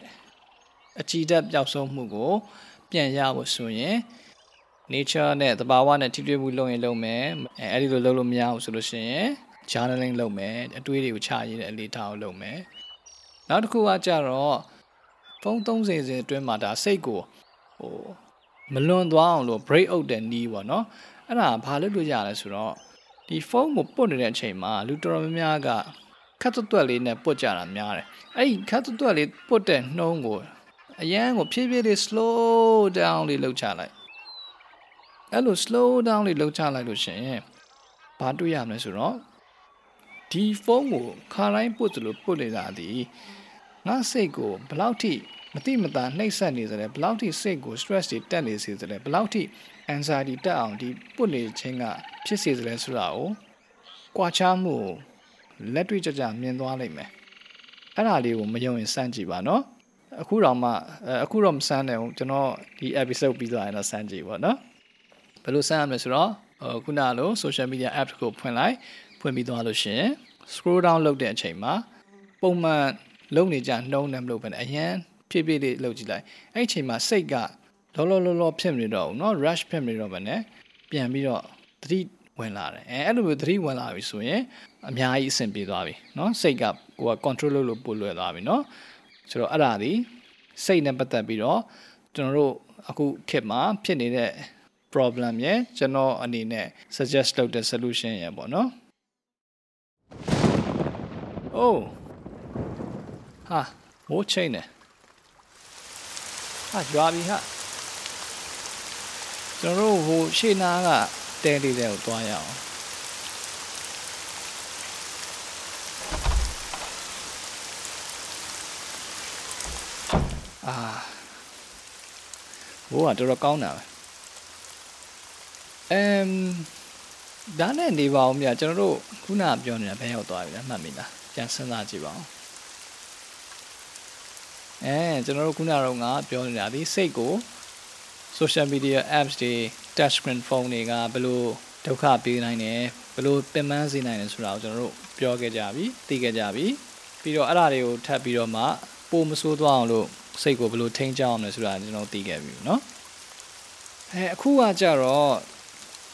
အကြည်တက်ပျောက်ဆုံးမှုကို ပြန်ရဖို့ဆိုရင် nature နဲ့သဘာဝနဲ့ထိတွေ့မှုလုပ်ရင်လုပ်မယ်အဲအဲ့ဒီလိုလုပ်လို့မရဘူးဆိုလို့ရှိရင် journaling လုပ်မယ်အတွေးတွေကိုချရေးတဲ့အလေးထားအောင်လုပ်မယ်နောက်တစ်ခုကကြတော့ဖုန်း30စင်အတွင်းမှာဒါစိတ်ကိုဟိုမလွန်သွားအောင်လို့ break out တဲ့နီးပေါ့နော်အဲ့ဒါဘာလုပ်လို့ရလဲဆိုတော့ဒီဖုန်းကိုပုတ်နေတဲ့အချိန်မှာလူတော်တော်များများကခတ်သွက်လေးနဲ့ပုတ်ကြတာများတယ်အဲ့ဒီခတ်သွက်လေးပုတ်တဲ့နှုံးကို အရန်ကိုဖြည်းဖြည်းလေး slow down လေးလုပ်ချလိုက်အဲ့လို slow down လေးလုပ်ချလိုက်လို့ရှင်ဘာတွေ့ရမလဲဆိုတော့ဒီဖုန်းကိုခါတိုင်းပုတ်သလိုပုတ်နေတာဒီငါစိတ်ကိုဘယ်လောက်ထိမတိမတာနှိပ်စက်နေစတယ်ဘယ်လောက်ထိစိတ်ကို stress တွေတက်နေစေစတယ်ဘယ်လောက်ထိ anxiety တက်အောင်ဒီပုတ်နေခြင်းကဖြစ်စေစတယ်ဆိုတာကိုကြွားချမှုလက်တွေ့ကြကြမြင်သွားလိမ့်မယ်အဲ့ဒါလေးကိုမယုံရင်စမ်းကြည့်ပါနော် အခုတော့မှအခုတော့မစမ်းနိုင်ဘူးကျွန်တော်ဒီ episode ပြီးသွားရင်တော့စမ်းကြည့်ပါနော်ဘယ်လိုစမ်းရမလဲဆိုတော့ခုနလို social media app ကိုဖွင့်လိုက်ဖွင့်ပြီးသွားလို့ရှင် scroll down လုပ်တဲ့အချိန်မှာပုံမှန်လုံနေကြနှုံးနေမလို့ပဲအရန်ဖြည်းဖြည်းလေးလုပ်ကြည့်လိုက်အဲ့အချိန်မှာစိတ်ကလောလောလောလောဖြစ်နေတော့ဘူးเนาะ rush ဖြစ်နေတော့ဗနဲ့ပြန်ပြီးတော့သတိဝင်လာတယ်အဲအဲ့လိုမျိုးသတိဝင်လာပြီဆိုရင်အများကြီးအဆင်ပြေသွားပြီเนาะစိတ်ကကိုက control လုပ်လို့ပို့လွယ်သွားပြီเนาะ ဆိုတော့အဲ့ဒါဒီစိတ်နဲ့ပတ်သက်ပြီးတော့ကျွန်တော်တို့အခုခေတ်မှာဖြစ်နေတဲ့ problem ရယ်ကျွန်တော်အနေနဲ့ suggest လုပ်တဲ့ solution ရယ်ပေါ့နော်။ Oh ဟာမိုးချိန်နေဟာရွာပြီဟာကျွန်တော်တို့ဟိုရှေ့နားကတဲလေးတွေကိုတွားရအောင် အာဘိုးကတော်တော်ကောင်းတာပဲအမ်ဒါနဲ့နေပါအောင်မြကျွန်တော်တို့ခုနပြောနေတာဘယ်ရောက်သွားပြီလဲမှတ်မိလားပြန်စဉ်းစားကြည့်ပါအောင်အဲကျွန်တော်တို့ခုနတော့ငါပြောနေတာဒီစိတ်ကို social media apps တွေ touch screen phone တွေကဘယ်လိုဒုက္ခပေးနိုင်တယ်ဘယ်လိုပင်ပန်းစေနိုင်တယ်ဆိုတာကိုကျွန်တော်တို့ပြောခဲ့ကြပြီသိခဲ့ကြပြီပြီးတော့အဲ့ဒါတွေကိုထပ်ပြီးတော့မှပိုမဆိုးသွားအောင်လို့ စိတ်ကိုဘယ်လိုထိန်းချောင်းအောင်လဲဆိုတာကျွန်တော်သိခဲ့ပြီเนาะအဲအခုကကြတော့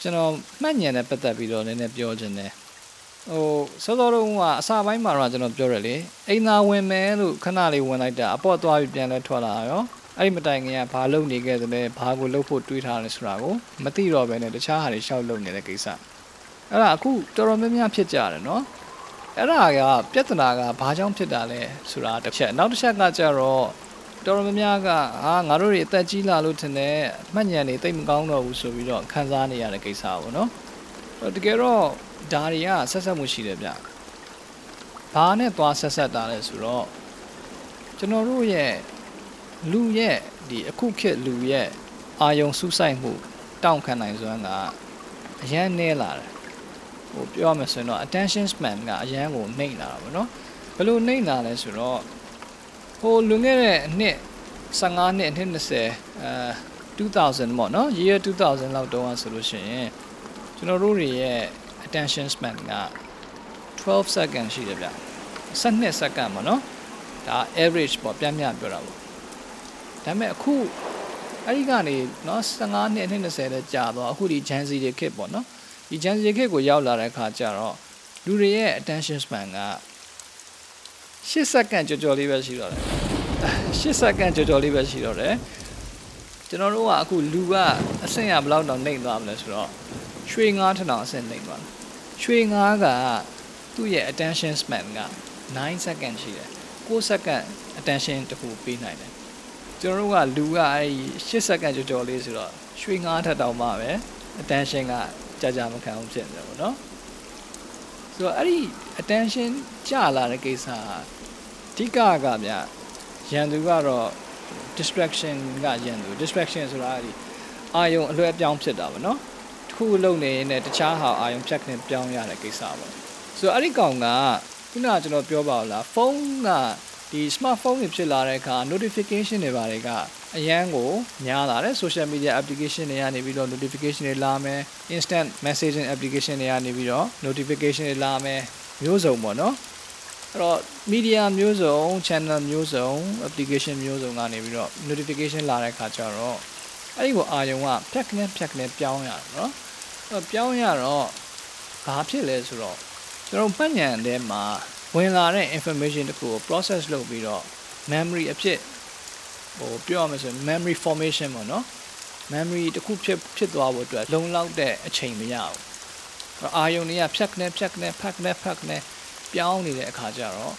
ကျွန်တော်မှတ်ဉာဏ်နဲ့ပတ်သက်ပြီးတော့နည်းနည်းပြောခြင်းတယ်ဟိုစောစောတုန်းကအစာပိုင်းမှာတော့ကျွန်တော်ပြောရလေအိမ်သာဝင်မယ်လို့ခဏလေးဝင်လိုက်တာအပေါ့သွားပြီးပြန်လဲထွက်လာရောအဲ့ဒီမတိုင်ခင်ကဘာလုပ်နေခဲ့သလဲဘာကိုလုပ်ဖို့တွေးထားလဲဆိုတာကိုမသိတော့ဘဲနဲ့တခြားဟာတွေရှောက်လုပ်နေတဲ့ကိစ္စအဲ့ဒါအခုတော်တော်များများဖြစ်ကြတယ်နော်အဲ့ဒါကပြဿနာကဘာကြောင့်ဖြစ်တာလဲဆိုတာတစ်ချက်နောက်တစ်ချက်ကကြတော့ တော်တော်များများကဟာငါတို့တွေအသက်ကြီးလာလို့ထင်တယ်မှတ်ဉာဏ်တွေတိတ်မကောင်းတော့ဘူးဆိုပြီးတော့ခံစားနေရတဲ့ကိစ္စပေါ့နော်တကယ်တော့ဒါတွေကဆက်ဆက်မှုရှိတယ်ဗျဘာနဲ့သွားဆက်ဆက်တာလဲဆိုတော့ကျွန်တော်တို့ရဲ့လူရဲ့ဒီအခုခေတ်လူရဲ့အာယုံစူးစိုက်မှု တောင့်ခံနိုင်စွမ်းကအရန်နဲလာတယ်ဟိုပြောရမယ်ဆိုရင်တော့ attention span ကအရန်ကိုနှိမ့်လာတာပေါ့နော်ဘယ်လိုနှိမ့်လာလဲဆိုတော့ ဟိုလွန်ခဲ့တဲ့နှစ်15နှစ်နှစ်20အဲ2000ပေါ့နော် year 2000လောက်တုန်းကဆိုလို့ရှိရင်ကျွန်တော်တို့တွေရဲ့ attention span က12 second ရှိတယ်ဗျ12 second ပေါ့နော်ဒါ average ပေါ့ပြမျှပြောတာပေါ့ဒါပေမဲ့အခုအဲ့ဒီကနေနော်15နှစ်နှစ်20လဲကြာတော့အခုဒီ Gen Z တွေခက်ပေါ့နော်ဒီ Gen Z ခက်ကိုရောက်လာတဲ့အခါကျတော့လူတွေရဲ့ attention span က 8စက္ကန့်ကြော်ကြော်လေးပဲရှိတော့တယ်8စက္ကန့်ကြော်ကြော်လေးပဲရှိတော့တယ်ကျွန်တော်တို့ကအခုလူကအဆင့်ရဘယ်လောက်တောင်နှိမ့်သွားမလဲဆိုတော့ရွှေငါးထထောင်အဆင့်နှိမ့်သွားတယ်ရွှေငါးကသူ့ရဲ့ attention span က9 second ရှိတယ်6 second attention တခုပေးနိုင်တယ်ကျွန်တော်တို့ကလူကအဲဒီ8 second ကြော်ကြော်လေးဆိုတော့ရွှေငါးထထောင်မှပဲ attention ကကြာကြာမခံအောင်ဖြစ်နေတယ်ပေါ့နော်ဆိုတော့အဲ့ဒီ attention ကြာလာတဲ့ကိစ္စအ ဓိကကဗျရန်သူကတော့ distraction ကရန်သူ distraction ဆိုတာအဲ့ဒီအာယုံအလွဲပြောင်းဖြစ်တာပေါ့နော်တစ်ခုလုံးနေရင်တခြားဟာအာယုံဖြတ်ကနေပြောင်းရတဲ့ကိစ္စပေါ့ဆိုတော့အဲ့ဒီကောင်ကခုနကကျွန်တော်ပြောပါဦးလားဖုန်းကဒီ smartphone တွေဖြစ်လာတဲ့အခါ notification တွေဘာတွေကအရန်ကိုများလာတယ် social media application တွေကနေပြီးတော့ notification တွေလာမယ် instant messaging application တွေကနေပြီးတော့ notification တွေလာမယ်မျိုးစုံပေါ့နော် အဲ့တော့ media မျိုးစုံ channel မျိုးစုံ application မျိုးစုံကနေပြီးတော့ notification လာတဲ့အခါကျတော့အဲ့ဒီကိုအာယုံကဖြတ်ကနေဖြတ်ကနေပြောင်းရတယ်နော်အဲ့ပြောင်းရတော့ဘာဖြစ်လဲဆိုတော့ကျွန်တော်မှတ်ဉာဏ်ထဲမှာဝင်လာတဲ့ information တခုကို process လုပ်ပြီးတော့ memory အဖြစ်ဟိုပြောရမယ်ဆိုရင် memory formation ပေါ့နော် memory တခုဖြစ်ဖြစ်သွားဖို့အတွက်လုံလောက်တဲ့အချိန်မရဘူးအာယုံတွေကဖြတ်ကနေဖြတ်ကနေဖတ်ကနေဖတ်ကနေ ပြောင်းနေတဲ့အခါကျတော့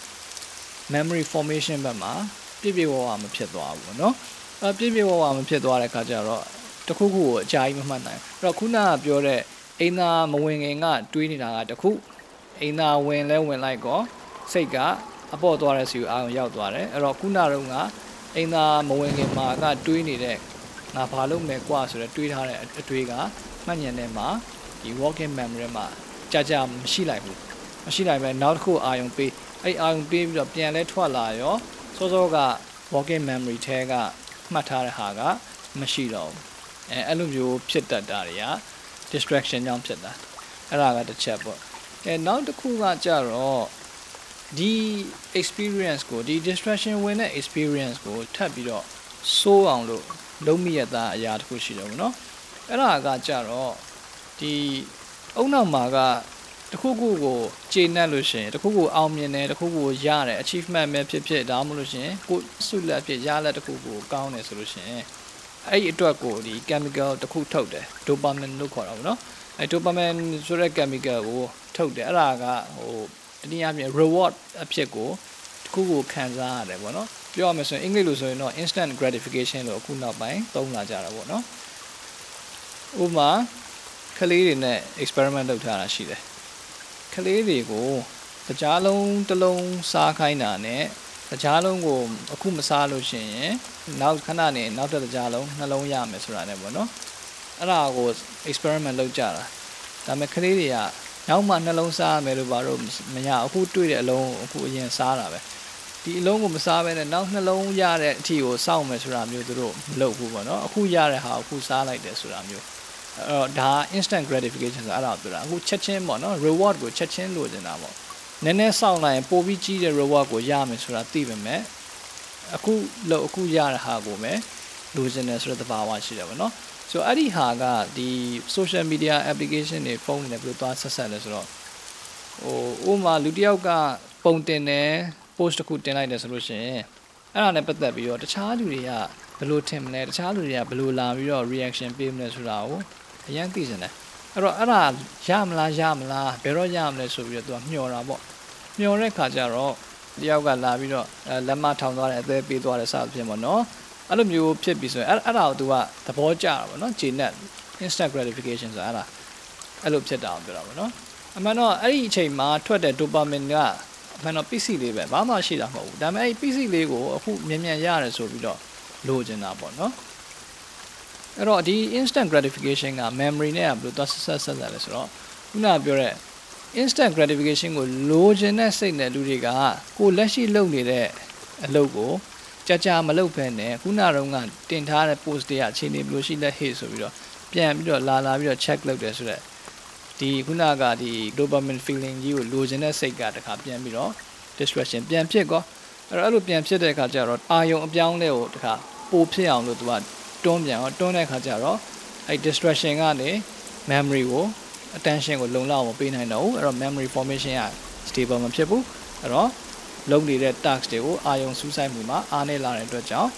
memory formation ဘက်မှာပြည့်ပြည့်ဝဝမဖြစ်သွားဘူးပေါ့နော်အဲပြည့်ပြည့်ဝဝမဖြစ်သွားတဲ့အခါကျတော့တခုခုကိုအကြာကြီးမမှတ်နိုင်အဲ့တော့ခုနကပြောတဲ့အိမ်သာမဝင်ခင်ကတွေးနေတာကတခုအိမ်သာဝင်လဲဝင်လိုက်ကောစိတ်ကအပေါ့သွားတဲ့စီကိုအာရုံရောက်သွားတယ်အဲ့တော့ခုနကတော့ကအိမ်သာမဝင်ခင်မှာကတွေးနေတဲ့ငါဘာလုပ်မယ်ကွာဆိုတော့တွေးထားတဲ့အတွေးကမှတ်ဉာဏ်ထဲမှာဒီ walking memory မှာကြာကြာမရှိလိုက်ဘူး မရှိလိုက်ပဲနောက်တစ်ခုအာရုံပေးအဲ့အာရုံပေးပြီးတော့ပြန်လဲထွက်လာရောစောစောက walking memory ထဲကမှတ်ထားတဲ့ဟာကမရှိတော့ဘူးအဲအဲ့လိုမျိုးဖြစ်တတ်တာတွေက distraction ကြောင့်ဖြစ်တာအဲ့ဒါကတစ်ချက်ပေါ့အဲနောက်တစ်ခုကကြတော့ဒီ experience ကိုဒီ distraction ဝင်တဲ့ experience ကိုထပ်ပြီးတော့စိုးအောင်လို့လုံးမိရတာအရာတစ်ခုရှိတယ်ဗောနော်အဲ့ဒါကကြတော့ဒီအုံနောက်မှာက တခုခုကိုကျေနပ်လို့ရှိရင်တခုခုအောင်မြင်တယ်တခုခုရတယ် achievement ပဲဖြစ်ဖြစ်ဒါမှမဟုတ်လို့ရှိရင်ကိုဆုလက်ဖြစ်ရလက်တခုကိုကောင်းတယ်ဆိုလို့ရှိရင်အဲ့ဒီအတွက်ကိုဒီ chemical တခုထုတ်တယ် dopamine လို့ခေါ်တာပေါ့နော်အဲ dopamine ဆိုတဲ့ chemical ကိုထုတ်တယ်အဲ့ဒါကဟိုတနည်းအားဖြင့် reward အဖြစ်ကိုတခုကိုခံစားရတယ်ပေါ့နော်ပြောရမယ်ဆိုရင်အင်္ဂလိပ်လိုဆိုရင်တော့ instant gratification လို့အခုနောက်ပိုင်းသုံးလာကြတာပေါ့နော်ဥပမာကလေးတွေနဲ့ experiment လုပ်ထားတာရှိတယ် ကလေးတွေကိုတကြားလုံးတစ်လုံးစားခိုင်းတာနဲ့တကြားလုံးကိုအခုမစားလို့ရှိရင်နောက်ခဏနေနောက်တစ်တကြားလုံးနှလုံးရမယ်ဆိုတာ ਨੇ ပေါ့နော်အဲ့ဒါကို experiment လုပ်ကြတာဒါပေမဲ့ကလေးတွေကနောက်မှနှလုံးစားရမယ်လို့ဘာလို့မရအခုတွေ့တဲ့အလုံးအခုအရင်စားတာပဲဒီအလုံးကိုမစားဘဲနဲ့နောက်နှလုံးရတဲ့အထီကိုစောင့်မယ်ဆိုတာမျိုးသူတို့မလုပ်ဘူးပေါ့နော်အခုရတဲ့ဟာအခုစားလိုက်တယ်ဆိုတာမျိုး အဲ့တော့ဒါ instant gratification ဆိုတာအဲ့ဒါပြောတာအခုချက်ချင်းပေါ့နော် reward ကိုချက်ချင်းလိုချင်တာပေါ့နည်းနည်းစောင့်လိုက်ရင်ပိုပြီးကြီးတဲ့ reward ကိုရမယ်ဆိုတာသိပေမဲ့အခုလို့အခုရတဲ့ဟာကိုပဲလိုချင်တယ်ဆိုတဲ့သဘာဝရှိတယ်ပေါ့နော်ဆိုတော့အဲ့ဒီဟာကဒီ social media application တွေဖုန်းတွေနဲ့ဘယ်လိုသွားဆက်ဆက်လဲဆိုတော့ဟိုဥမာလူတစ်ယောက်ကပုံတင်တယ် post တစ်ခုတင်လိုက်တယ်ဆိုလို့ရှိရင်အဲ့ဒါနဲ့ပတ်သက်ပြီးတော့တခြားလူတွေကဘယ်လိုထင်မလဲတခြားလူတွေကဘယ်လိုလာပြီးတော့ reaction ပေးမလဲဆိုတာကို အရင်သိစင်တယ်အဲ့တော့အဲ့ဒါရမလားရမလားဘယ်တော့ရမလဲဆိုပြီးတော့သူကမျှော်တာပေါ့မျှော်တဲ့ခါကျတော့တယောက်ကလာပြီးတော့လက်မထောင်သွားတယ်အသေးပေးသွားတယ်စသဖြင့်ပေါ့နော်အဲ့လိုမျိုးဖြစ်ပြီးဆိုရင်အဲ့အဲ့ဒါကို तू ကသဘောကျတာပေါ့နော်ဂျေနက် instant gratification ဆိုတာအဲ့ဒါအဲ့လိုဖြစ်တာအောင်ပြောတာပေါ့နော်အမှန်တော့အဲ့ဒီအချိန်မှာထွက်တဲ့ dopamine ကအမှန်တော့ PC လေးပဲဘာမှရှိတာမဟုတ်ဘူးဒါပေမဲ့အဲ့ PC လေးကိုအခုမြန်မြန်ရတယ်ဆိုပြီးတော့လိုချင်တာပေါ့နော် အဲ့တော့ဒီ instant gratification က memory နဲ့ကဘယ်လိုသွားဆက်ဆက်ဆက်ဆက်လဲဆိုတော့ခုနကပြောတဲ့ instant gratification ကိုလိုချင်တဲ့စိတ်နဲ့လူတွေကကိုလက်ရှိလုပ်နေတဲ့အလုပ်ကိုကြာကြာမလုပ်ဖဲနဲ့ခုနတုန်းကတင်ထားတဲ့ post တွေကအခြေအနေဘယ်လိုရှိလဲဟေ့ဆိုပြီးတော့ပြန်ပြီးတော့လာလာပြီးတော့ check လုပ်တယ်ဆိုတော့ဒီခုနကဒီ dopamine feeling ကြီးကိုလိုချင်တဲ့စိတ်ကတခါပြန်ပြီးတော့ distraction ပြန်ဖြစ်ကောအဲ့တော့အဲ့လိုပြန်ဖြစ်တဲ့အခါကျတော့အာယုံအပြောင်းလဲကိုတခါပိုဖြစ်အောင်လို့သူက တွန်းပြန်တော့တွန်းတဲ့အခါကျတော့အဲ့ distraction ကနေ memory ကို attention ကိုလုံလောက်မပေးနိုင်တော့ဘူးအဲ့တော့ memory formation က stable မဖြစ်ဘူးအဲ့တော့လုပ်နေတဲ့ task တွေကိုအာယုံစူးစိုက်မှုမှာအားနည်းလာတဲ့အတွက်ကြောင့်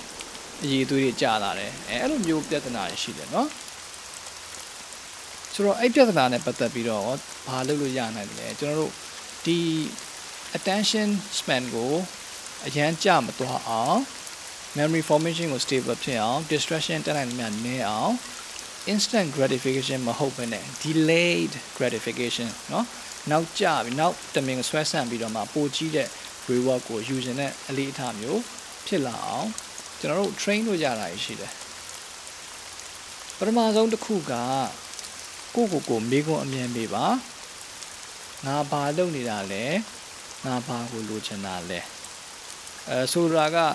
အရေးသွေးတွေကျလာတယ်အဲအဲ့လိုမျိုးပြဿနာတွေရှိတယ်နော်ဆိုတော့အဲ့ပြဿနာနဲ့ပတ်သက်ပြီးတော့ဘာလုပ်လို့ရနိုင်တယ်လဲကျွန်တော်တို့ဒီ attention span ကိုအရန်ကြမသွားအောင် memory formation ကို stable ဖြစ်အောင် distraction တက်နိုင်မှနည်းအောင် instant gratification မဟုတ်ဘဲနဲ့ delayed gratification เนาะနောက်ကျပြီနောက်တမင်ဆွဲဆန့်ပြီးတော့မှပိုကြီးတဲ့ reward ကိုယူခြင်းနဲ့အလေးအထားမျိုးဖြစ်လာအောင်ကျွန်တော်တို့ train လုပ်ကြတာရှိတယ်ပထမဆုံးတစ်ခုကကိုကိုကိုမေးခွန်းအမြင်ပေးပါငါဘာလုပ်နေတာလဲငါဘာကိုလိုချင်တာလဲအဲဆိုတာကဟို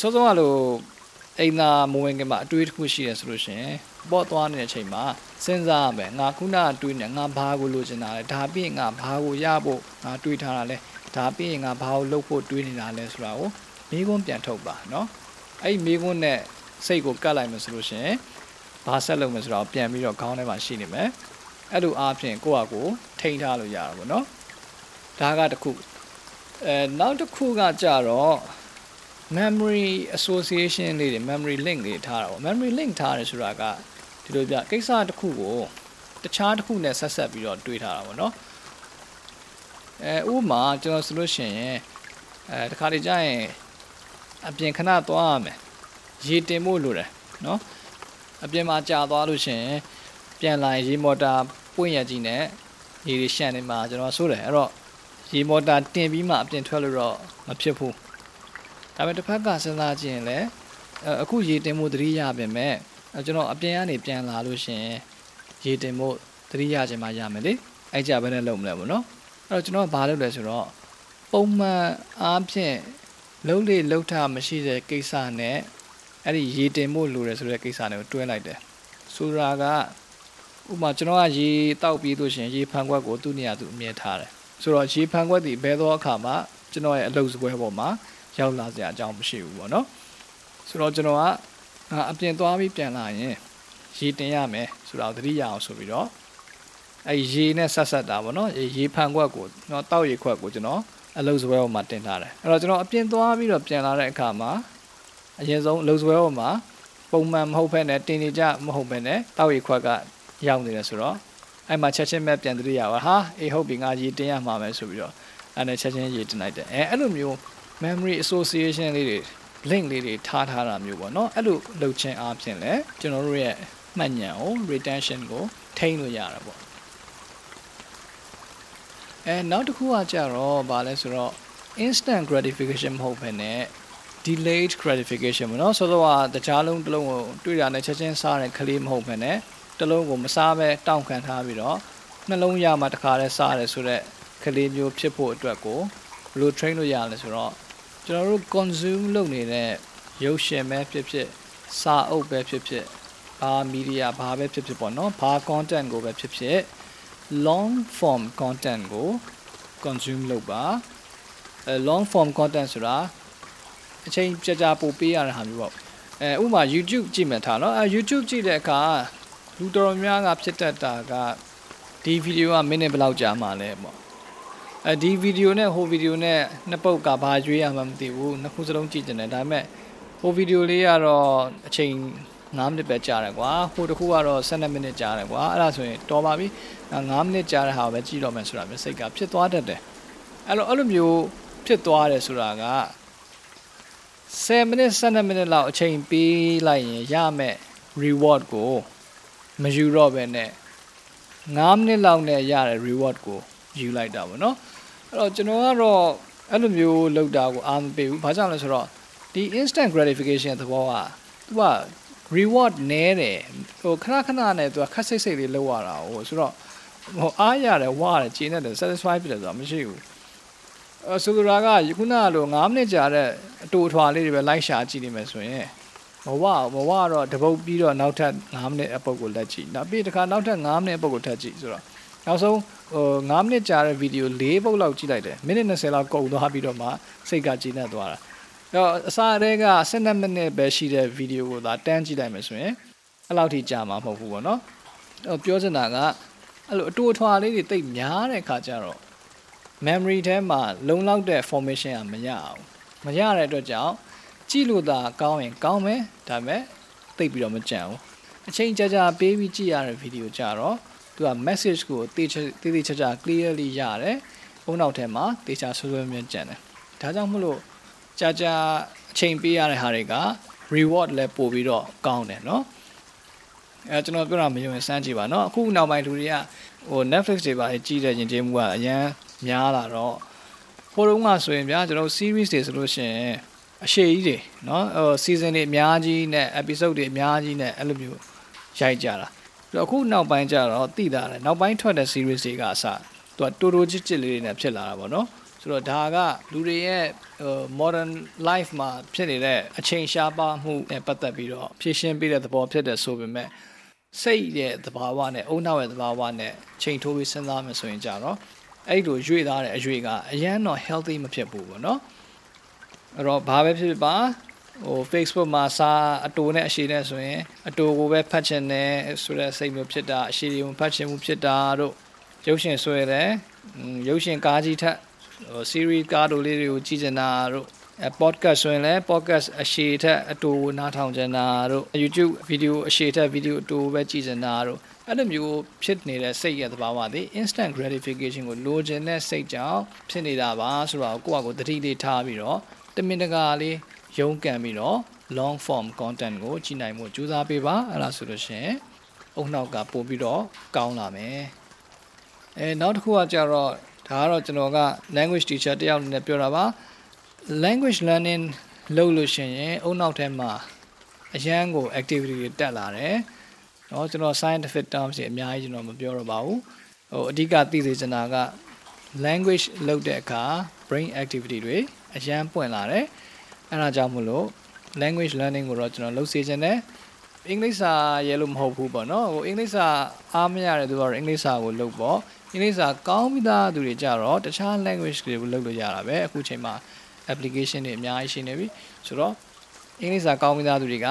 စောစောကလို့အိမ်သာမဝင်ခင်မှာအတွေးတစ်ခုရှိတယ်ဆိုလို့ရှင်ပေါ့သွားနေတဲ့အချိန်မှာစဉ်းစားရမယ်ငါခုနကတွေးနေငါဘာကိုလိုချင်တာလဲဒါပြီးရင်ငါဘာကိုရဖို့ငါတွေးထားတာလဲဒါပြီးရင်ငါဘာကိုလုပ်ဖို့တွေးနေတာလဲဆိုတာကိုမိကုန်းပြန်ထုတ်ပါเนาะအဲ့ဒီမိကုန်းနဲ့စိတ်ကိုကတ်လိုက်မယ်ဆိုလို့ရှင်ဘာဆက်လုပ်မယ်ဆိုတော့ပြန်ပြီးတော့ခေါင်းထဲမှာရှိနေမယ်အဲ့လိုအားဖြင့်ကိုယ့်အကိုထိန်းထားလို့ရတာပေါ့เนาะဒါကတခုအဲနောက်တစ်ခုကကြတော့ memory association လေးတွေ memory link တွေထားတာပေါ့ memory link ထားတယ်ဆိုတာကဒီလိုပြကိစ္စတစ်ခုကိုတခြားတစ်ခုနဲ့ဆက်ဆက်ပြီးတော့တွေးထားတာပေါ့နော်အဲဥပမာကျွန်တော်ဆိုလို့ရှိရင်အဲတခါတည်းကျရင်အပြင်ခဏသွားရမယ်ရေတင်ဖို့လိုတယ်နော်အပြင်မှာကြာသွားလို့ရှိရင်ပြန်လာရင်ရေမော်တာပွင့်ရကြီးနဲ့ရေတွေရှန့်နေမှာကျွန်တော်ဆိုးတယ်အဲ့တော့ရေမော်တာတင်ပြီးမှအပြင်ထွက်လို့တော့မဖြစ်ဘူး ဒါပေမဲ့တစ်ဖက်ကစဉ်းစားကြည့်ရင်လည်းအခုရေတင်မှုသတိရပါမယ်ကျွန်တော်အပြင်ကနေပြန်လာလို့ရှင်ရေတင်မှုသတိရခြင်းမှရမယ်လေအဲ့ကြဘယ်နဲ့လုပ်မလဲပေါ့နော်အဲ့တော့ကျွန်တော်ဘာလုပ်လဲဆိုတော့ပုံမှန်အားဖြင့်လုံးလေလှုပ်ထမရှိတဲ့ကိစ္စနဲ့အဲ့ဒီရေတင်မှုလိုတယ်ဆိုတဲ့ကိစ္စတွေကိုတွဲလိုက်တယ်ဆိုတာကဥပမာကျွန်တော်ကရေတောက်ပြီးလို့ရှင်ရေဖန်ခွက်ကိုသူ့နေရာသူအမြဲထားတယ်ဆိုတော့ရေဖန်ခွက်ဒီဘဲသောအခါမှာကျွန်တော်ရဲ့အလုပ်စပွဲပေါ်မှာ ရောက်လာစရာအကြောင်းမရှိဘူးပေါ့နော်ဆိုတော့ကျွန်တော်ကအပြင်သွားပြီးပြန်လာရင်ရေတင်ရမယ်ဆိုတော့သတိရအောင်ဆိုပြီးတော့အဲရေနဲ့ဆက်ဆက်တာပေါ့နော်ရေဖန်ခွက်ကိုကျွန်တော်တောက်ရေခွက်ကိုကျွန်တော်အလုပ်စပွဲပေါ်မှာတင်ထားတယ်အဲ့တော့ကျွန်တော်အပြင်သွားပြီးတော့ပြန်လာတဲ့အခါမှာအရင်ဆုံးအလုပ်စပွဲပေါ်မှာပုံမှန်မဟုတ်ဘဲနဲ့တင်နေကြမဟုတ်ဘဲနဲ့တောက်ရေခွက်ကရောက်နေတယ်ဆိုတော့အဲ့မှာချက်ချင်းပဲပြန်သတိရပါဟာအေးဟုတ်ပြီငါရေတင်ရမှာမယ်ဆိုပြီးတော့အဲ့နဲ့ချက်ချင်းရေတင်လိုက်တယ်အဲအဲ့လိုမျိုး memory association လေးတွေ link လေးတွေထားထားတာမျိုးပေါ့နော်အဲ့လိုလုပ်ခြင်းအားဖြင့်လည်းကျွန်တော်တို့ရဲ့မှတ်ဉာဏ်ကို retention ကိုထိန်းလို့ရတာပေါ့အဲနောက်တစ်ခုကကြတော့ဗာလဲဆိုတော့ instant gratification မဟုတ်ဘဲနဲ့ delayed gratification ပေါ့နော်ဆိုတော့တခြားလုံးတစ်လုံးကိုတွေ့တာနဲ့ချက်ချင်းစားတဲ့ကလေးမဟုတ်ဘဲနဲ့တစ်လုံးကိုမစားဘဲတောင့်ခံထားပြီးတော့နှလုံးရမှတခါလဲစားတယ်ဆိုတော့ကလေးမျိုးဖြစ်ဖို့အတွက်ကိုဘယ်လို train လို့ရလဲဆိုတော့ ကျွန်တော်တို့ consume လုပ်နေတဲ့ရုပ်ရှင်ပဲဖြစ်ဖြစ်စာအုပ်ပဲဖြစ်ဖြစ်ဘာမီဒီယာဘာပဲဖြစ်ဖြစ်ပေါ့နော်ဘာ content ကိုပဲဖြစ်ဖြစ် long form content ကို consume လုပ်ပါအဲ long form content ဆိုတာအချိန်ကြာကြာပို့ပေးရတဲ့ဟာမျိုးပေါ့အဲဥပမာ YouTube ကြည့်မှထားနော်အဲ YouTube ကြည့်တဲ့အခါလူတော်တော်များကဖြစ်တတ်တာကဒီဗီဒီယိုကမိနစ်ဘယ်လောက်ကြာမှလဲပေါ့ အဲဒီဗီဒီယိုနဲ့ဟိုဗီဒီယိုနဲ့နှစ်ပုတ်ကဘာရွေးရမှမသိဘူးနှစ်ခုစလုံးကြည့်ကြတယ်ဒါပေမဲ့ဟိုဗီဒီယိုလေးကတော့အချိန်9မိနစ်ပဲကြာတယ်ကွာဟိုတစ်ခုကတော့12မိနစ်ကြာတယ်ကွာအဲ့ဒါဆိုရင်တော်ပါပြီ9မိနစ်ကြာတဲ့ဟာပဲကြည့်တော့မယ်ဆိုတာမျိုးစိတ်ကဖြစ်သွားတတ်တယ်အဲ့လိုအဲ့လိုမျိုးဖြစ်သွားတယ်ဆိုတာက10မိနစ်12မိနစ်လောက်အချိန်ပေးလိုက်ရင်ရမယ် reward ကိုမယူတော့ပဲနဲ့9မိနစ်လောက်နဲ့ရတဲ့ reward ကို ယူလိုက်တာပေါ့နော်အဲ့တော့ကျွန်တော်ကတော့အဲ့လိုမျိုးလောက်တာကိုအားမပေးဘူးဘာကြောင့်လဲဆိုတော့ဒီ instant gratification သဘောကသူက reward နဲတယ်ဟိုခဏခဏနဲ့သူကခက်စိတ်စိတ်လေးလောက်ရတာဟိုဆိုတော့ဟိုအားရတယ်ဝါရတယ်ကျင်းတယ် satisfy ဖြစ်တယ်ဆိုတာမရှိဘူးအဲဆိုလိုတာကခုနကလို9မိနစ်ကြာတဲ့အတူအထွာလေးတွေပဲလိုက်ရှာကြည့်နေမယ်ဆိုရင်မဝမဝတော့တပုတ်ပြီးတော့နောက်ထပ်9မိနစ်အပုတ်ကိုလက်ကြည့်နောက်ပြီးတခါနောက်ထပ်9မိနစ်အပုတ်ကိုထပ်ကြည့်ဆိုတော့ နောက်ဆုံးဟို9မိနစ်ကြာတဲ့ဗီဒီယို၄ပုတ်လောက်ကြည့်လိုက်တယ်မိနစ်20လောက်ကုန်သွားပြီးတော့မှစိတ်ကကြည်နေသွားတာအဲ့တော့အစားအဲက12မိနစ်ပဲရှိတဲ့ဗီဒီယိုကိုသာတန်းကြည့်လိုက်မယ်ဆိုရင်အဲ့လောက်ထိကြာမှာမဟုတ်ဘူးပေါ့နော်အဲ့ပြောချင်တာကအဲ့လိုအတူအထွာလေးတွေတိတ်များတဲ့ခါကျတော့ memory ထဲမှာလုံလောက်တဲ့ formation ကမရအောင်မရတဲ့အတွက်ကြောင့်ကြည့်လို့သာကောင်းရင်ကောင်းမယ်ဒါပေမဲ့သိပ်ပြီးတော့မကြံဘူးအချိန်ကြာကြာပေးပြီးကြည့်ရတဲ့ဗီဒီယိုကြတော့ သူက message ကိုတေးတေးသေးချာချာ clearly ရတယ်။ဘုံနောက်ထဲမှာတေးချာဆွဲဆွဲမြဲကြံတယ်။ဒါကြောင့်မလို့ကြာကြာအချိန်ပေးရတဲ့ဟာတွေက reward လည်းပို့ပြီးတော့ကောင်းတယ်နော်။ အဲကျွန်တော်ပြောတာမယုံရင်စမ်းကြည့်ပါเนาะအခုနောက်ပိုင်းလူတွေကဟို Netflix တွေပါကြီးတဲ့ရင်ကျေးမှုကအရန်များလာတော့ဟိုတုန်းကဆိုရင်ဗျာကျွန်တော် series တွေဆိုလို့ရှိရင်အရှိကြီးတွေเนาะဟို season တွေအများကြီးနဲ့ episode တွေအများကြီးနဲ့အဲ့လိုမျိုးရိုက်ကြတာပြီး တော့အခုနောက်ပိုင်းကျတော့သိတာတယ်နောက်ပိုင်းထွက်တဲ့ series တွေကအစသူကတူတူချစ်ချစ်လေးတွေနဲ့ဖြစ်လာတာပေါ့နော်ဆိုတော့ဒါကလူတွေရဲ့ modern life မှာဖြစ်နေတဲ့အချိန်ရှားပါမှုနဲ့ပတ်သက်ပြီးတော့ဖြည့်ရှင်းပေးတဲ့သဘောဖြစ်တဲ့ဆိုပေမဲ့စိတ်ရဲ့သဘာဝနဲ့အုံနောက်ရဲ့သဘာဝနဲ့ချိန်ထိုးပြီးစဉ်းစားမှဆိုရင်ကြတော့အဲ့လိုရွေ့သားတဲ့အရွေကအရန်တော့ healthy မဖြစ်ဘူးပေါ့နော်အဲ့တော့ဘာပဲဖြစ်ဖြစ်ပါ ဟို Facebook မှာစာအတူနဲ့အရှိနဲ့ဆိုရင်အတူကိုပဲဖတ်ချင်တယ်ဆိုတဲ့စိတ်မျိုးဖြစ်တာအရှိတွေကိုဖတ်ချင်မှုဖြစ်တာတို့ရုပ်ရှင်ဆွဲတယ်ရုပ်ရှင်ကားကြီးထက်ဟို series ကားတို့လေးတွေကိုကြည့်ချင်တာတို့အဲ podcast ဆိုရင်လည်း podcast အရှိထက်အတူနားထောင်ချင်တာတို့ YouTube video အရှိထက် video အတူပဲကြည့်ချင်တာတို့အဲ့လိုမျိုးဖြစ်နေတဲ့စိတ်ရဲ့သဘာဝသည် instant gratification ကိုလိုချင်တဲ့စိတ်ကြောင့်ဖြစ်နေတာပါဆိုတော့ကိုယ့်အကိုသတိလေးထားပြီးတော့တမင်တကာလေး ရုန်းကန်ပြီးတော့ long form content ကိုကြည့်နိုင်မှုကြိုးစားပေးပါအဲ့ဒါဆိုလို့ရှိရင်အုံနောက်ကပို့ပြီးတော့ကောင်းလာမယ်အဲနောက်တစ်ခုကကြတော့ဒါကတော့ကျွန်တော်က language teacher တယောက်နဲ့ပြောတာပါ language learning လုပ်လို့ရှိရင်အုံနောက်ထဲမှာအရန်ကို activity တွေတက်လာတယ်เนาะကျွန်တော် scientific terms တွေအများကြီးကျွန်တော်မပြောတော့ပါဘူးဟိုအဓိကသိစေချင်တာက language လုပ်တဲ့အခါ brain activity တွေအရန်ပွင့်လာတယ် အဲဒါကြောင့်မလို့ language learning ကိုတော့ကျွန်တော်လုပ်စေချင်တယ်အင်္ဂလိပ်စာရဲလို့မဟုတ်ဘူးပေါ့နော်ဟိုအင်္ဂလိပ်စာအားမရတဲ့သူကတော့အင်္ဂလိပ်စာကိုလုပ်ပေါ့အင်္ဂလိပ်စာကောင်းပြီးသားသူတွေကြတော့တခြား language တွေကိုလုပ်လို့ရတာပဲအခုချိန်မှာ application တွေအများကြီးရှိနေပြီဆိုတော့အင်္ဂလိပ်စာကောင်းပြီးသားသူတွေက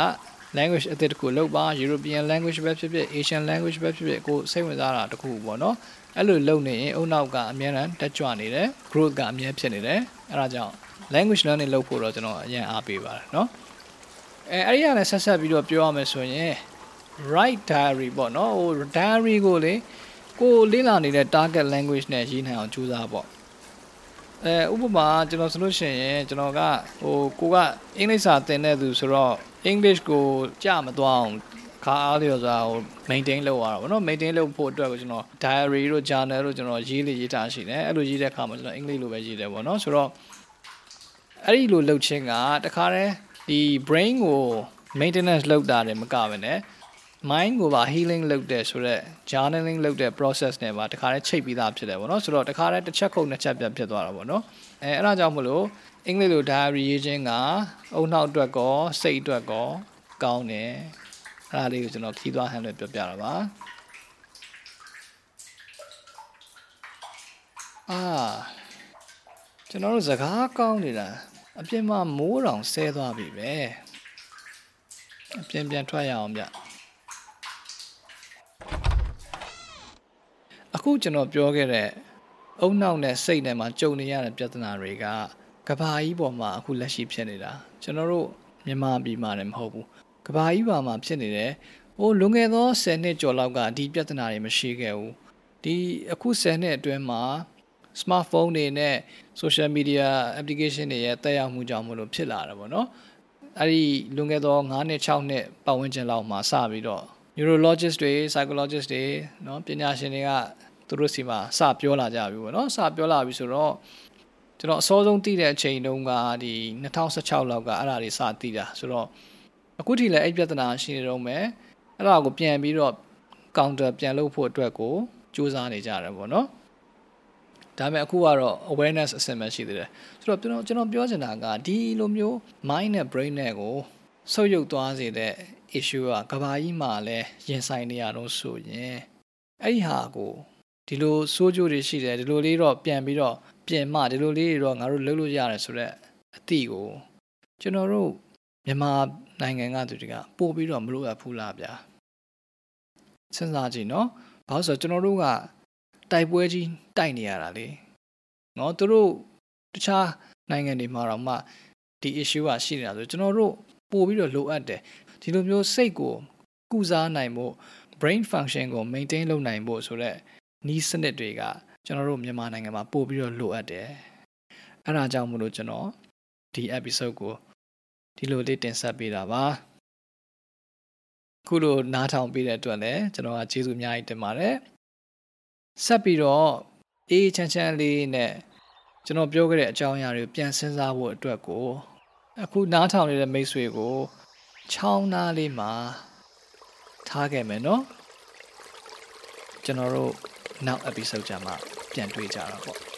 language အသစ်တစ်ခုလုပ်ပါ European language ပဲဖြစ်ဖြစ် Asian language ပဲဖြစ်ဖြစ်ကိုစိတ်ဝင်စားတာတစ်ခုပေါ့နော် အဲ့လိုလုပ်နေရင်အုံနောက်ကအများနဲ့တက်ကြွနေတယ် growth ကအများဖြစ်နေတယ်အဲ့ဒါကြောင့် language learning လုပ်ဖို့တော့ကျွန်တော်အရင်အားပေးပါတယ်เนาะအဲအဲ့ဒီကနေဆက်ဆက်ပြီးတော့ပြောရမယ်ဆိုရင် write diary ပေါ့เนาะဟို diary ကိုလေကိုလေ့လာနေတဲ့ target language နဲ့ရေးနိုင်အောင်ကြိုးစားပေါ့အဲဥပမာကျွန်တော်ဆိုလို့ရှိရင်ကျွန်တော်ကဟိုကိုကအင်္ဂလိပ်စာသင်တဲ့သူဆိုတော့ English ကိုကြမသွားအောင်ခါ အားလျော်စွာဟို maintain လုပ်ရတာပေါ့နော် maintain လုပ်ဖို့အတွက်ကိုကျွန်တော် diary တို့ journal တို့ကျွန်တော်ရေးလေရေးထားရှိတယ်အဲ့လိုရေးတဲ့အခါမှာကျွန်တော်အင်္ဂလိပ်လိုပဲရေးတယ်ပေါ့နော်ဆိုတော့အဲ့ဒီလိုလုပ်ခြင်းကတခါတည်းဒီ brain ကို maintenance လုပ်တာတယ်မကဘဲနဲ့ mind ကိုပါ healing လုပ်တဲ့ဆိုတော့ journaling လုပ်တဲ့ process နဲ့ပါတခါတည်းချိတ်ပြီးသားဖြစ်တယ်ပေါ့နော်ဆိုတော့တခါတည်းတစ်ချက်ခုတ်နှစ်ချက်ပြတ်ဖြစ်သွားတာပေါ့နော်အဲအဲ့ဒါကြောင့်မလို့အင်္ဂလိပ်လို diary ရေးခြင်းကအုံနောက်အတွက်ကောစိတ်အတွက်ကောကောင်းတယ် အဲ့ဒါလေးကိုကျွန်တော်ခီးသွားဟန်လို့ပြောပြတာပါအာကျွန်တော်တို့စကားကောင်းနေတာအပြင်မှာမိုးတောင်ဆဲသွားပြီပဲအပြင်ပြန်ထွက်ရအောင်ဗျအခုကျွန်တော်ပြောခဲ့တဲ့အုံနောက်နဲ့စိတ်နဲ့မှာကြုံနေရတဲ့ပြဿနာတွေကကဘာကြီးပေါ်မှာအခုလက်ရှိဖြစ်နေတာကျွန်တော်တို့မြန်မာပြည်မှာလည်းမဟုတ်ဘူး ကဘာကြီးပေါ်မှာဖြစ်နေတယ်ဟိုလွန်ခဲ့သော10နှစ်ကျော်လောက်ကဒီပြဿနာတွေမရှိခဲ့ဘူးဒီအခု10နှစ်အတွင်းမှာ smartphone တွေနဲ့ social media application တွေရဲ့တက်ရောက်မှုကြောင့်မလို့ဖြစ်လာတာပေါ့နော်အဲ့ဒီလွန်ခဲ့သော9နှစ်6နှစ်ပတ်ဝန်းကျင်လောက်မှာစပြီးတော့ neurologist တွေ psychologist တွေเนาะပညာရှင်တွေကသူတို့စီမှာစပြောလာကြပြီပေါ့နော်စပြောလာပြီဆိုတော့ကျွန်တော်အစောဆုံးသိတဲ့အချိန်တုန်းကဒီ2016လောက်ကအဲ့ဒါတွေစသိတာဆိုတော့ အခုထိလည်းအဲ့ပြဿနာရှိနေတော့မယ်အဲ့ဒါကိုပြန်ပြီးတော့ counter ပြန်လုပ်ဖို့အတွက်ကိုစူးစမ်းနေကြတယ်ပေါ့နော်ဒါပေမဲ့အခုကတော့ awareness အဆင့်ပဲရှိသေးတယ်ဆိုတော့ကျွန်တော်ကျွန်တော်ပြောချင်တာကဒီလိုမျိုး mind နဲ့ brain နဲ့ကိုဆုပ်ယုပ်သွားစေတဲ့ issue ကကဘာကြီးမှာလည်းရင်ဆိုင်နေရတော့ဆိုရင်အဲ့ဒီဟာကိုဒီလိုစိုးကြိုးတွေရှိတယ်ဒီလိုလေးတော့ပြန်ပြီးတော့ပြင်မှဒီလိုလေးတွေတော့ငါတို့လုပ်လို့ရတယ်ဆိုတော့အသည့်ကိုကျွန်တော်တို့မြန်မာ နိုင်ငံကသူတွေကပို့ပြီးတော့မလို့ရဘူးလားဗျာစဉ်းစားကြည့်နော်ဘာလို့ဆိုတော့ကျွန်တော်တို့ကတိုက်ပွဲကြီးတိုက်နေရတာလေနော်သူတို့တခြားနိုင်ငံတွေမှာတော့မှဒီ issue ကရှိနေတာဆိုကျွန်တော်တို့ပို့ပြီးတော့လိုအပ်တယ်ဒီလိုမျိုးစိတ်ကိုကုစားနိုင်ဖို့ brain function ကို maintain လုပ်နိုင်ဖို့ဆိုတော့နီးစနစ်တွေကကျွန်တော်တို့မြန်မာနိုင်ငံမှာပို့ပြီးတော့လိုအပ်တယ်အဲ့ဒါကြောင့်မလို့ကျွန်တော်ဒီ episode ကို ဒီလိုလေးတင်ဆက်ပေးတာပါခုလိုနားထောင်ပေးတဲ့အတွက်လည်းကျွန်တော်ကကျေးဇူးအများကြီးတင်ပါတယ်ဆက်ပြီးတော့အေးချမ်းချမ်းလေးနဲ့ကျွန်တော်ပြောခဲ့တဲ့အကြောင်းအရာတွေကိုပြန်စဉ်းစားဖို့အတွက်ကိုအခုနားထောင်နေတဲ့မိတ်ဆွေကိုချောင်းသားလေးမှာထားခဲ့မယ်နော်ကျွန်တော်တို့နောက် episode ကြမှာပြန်တွေ့ကြတာပေါ့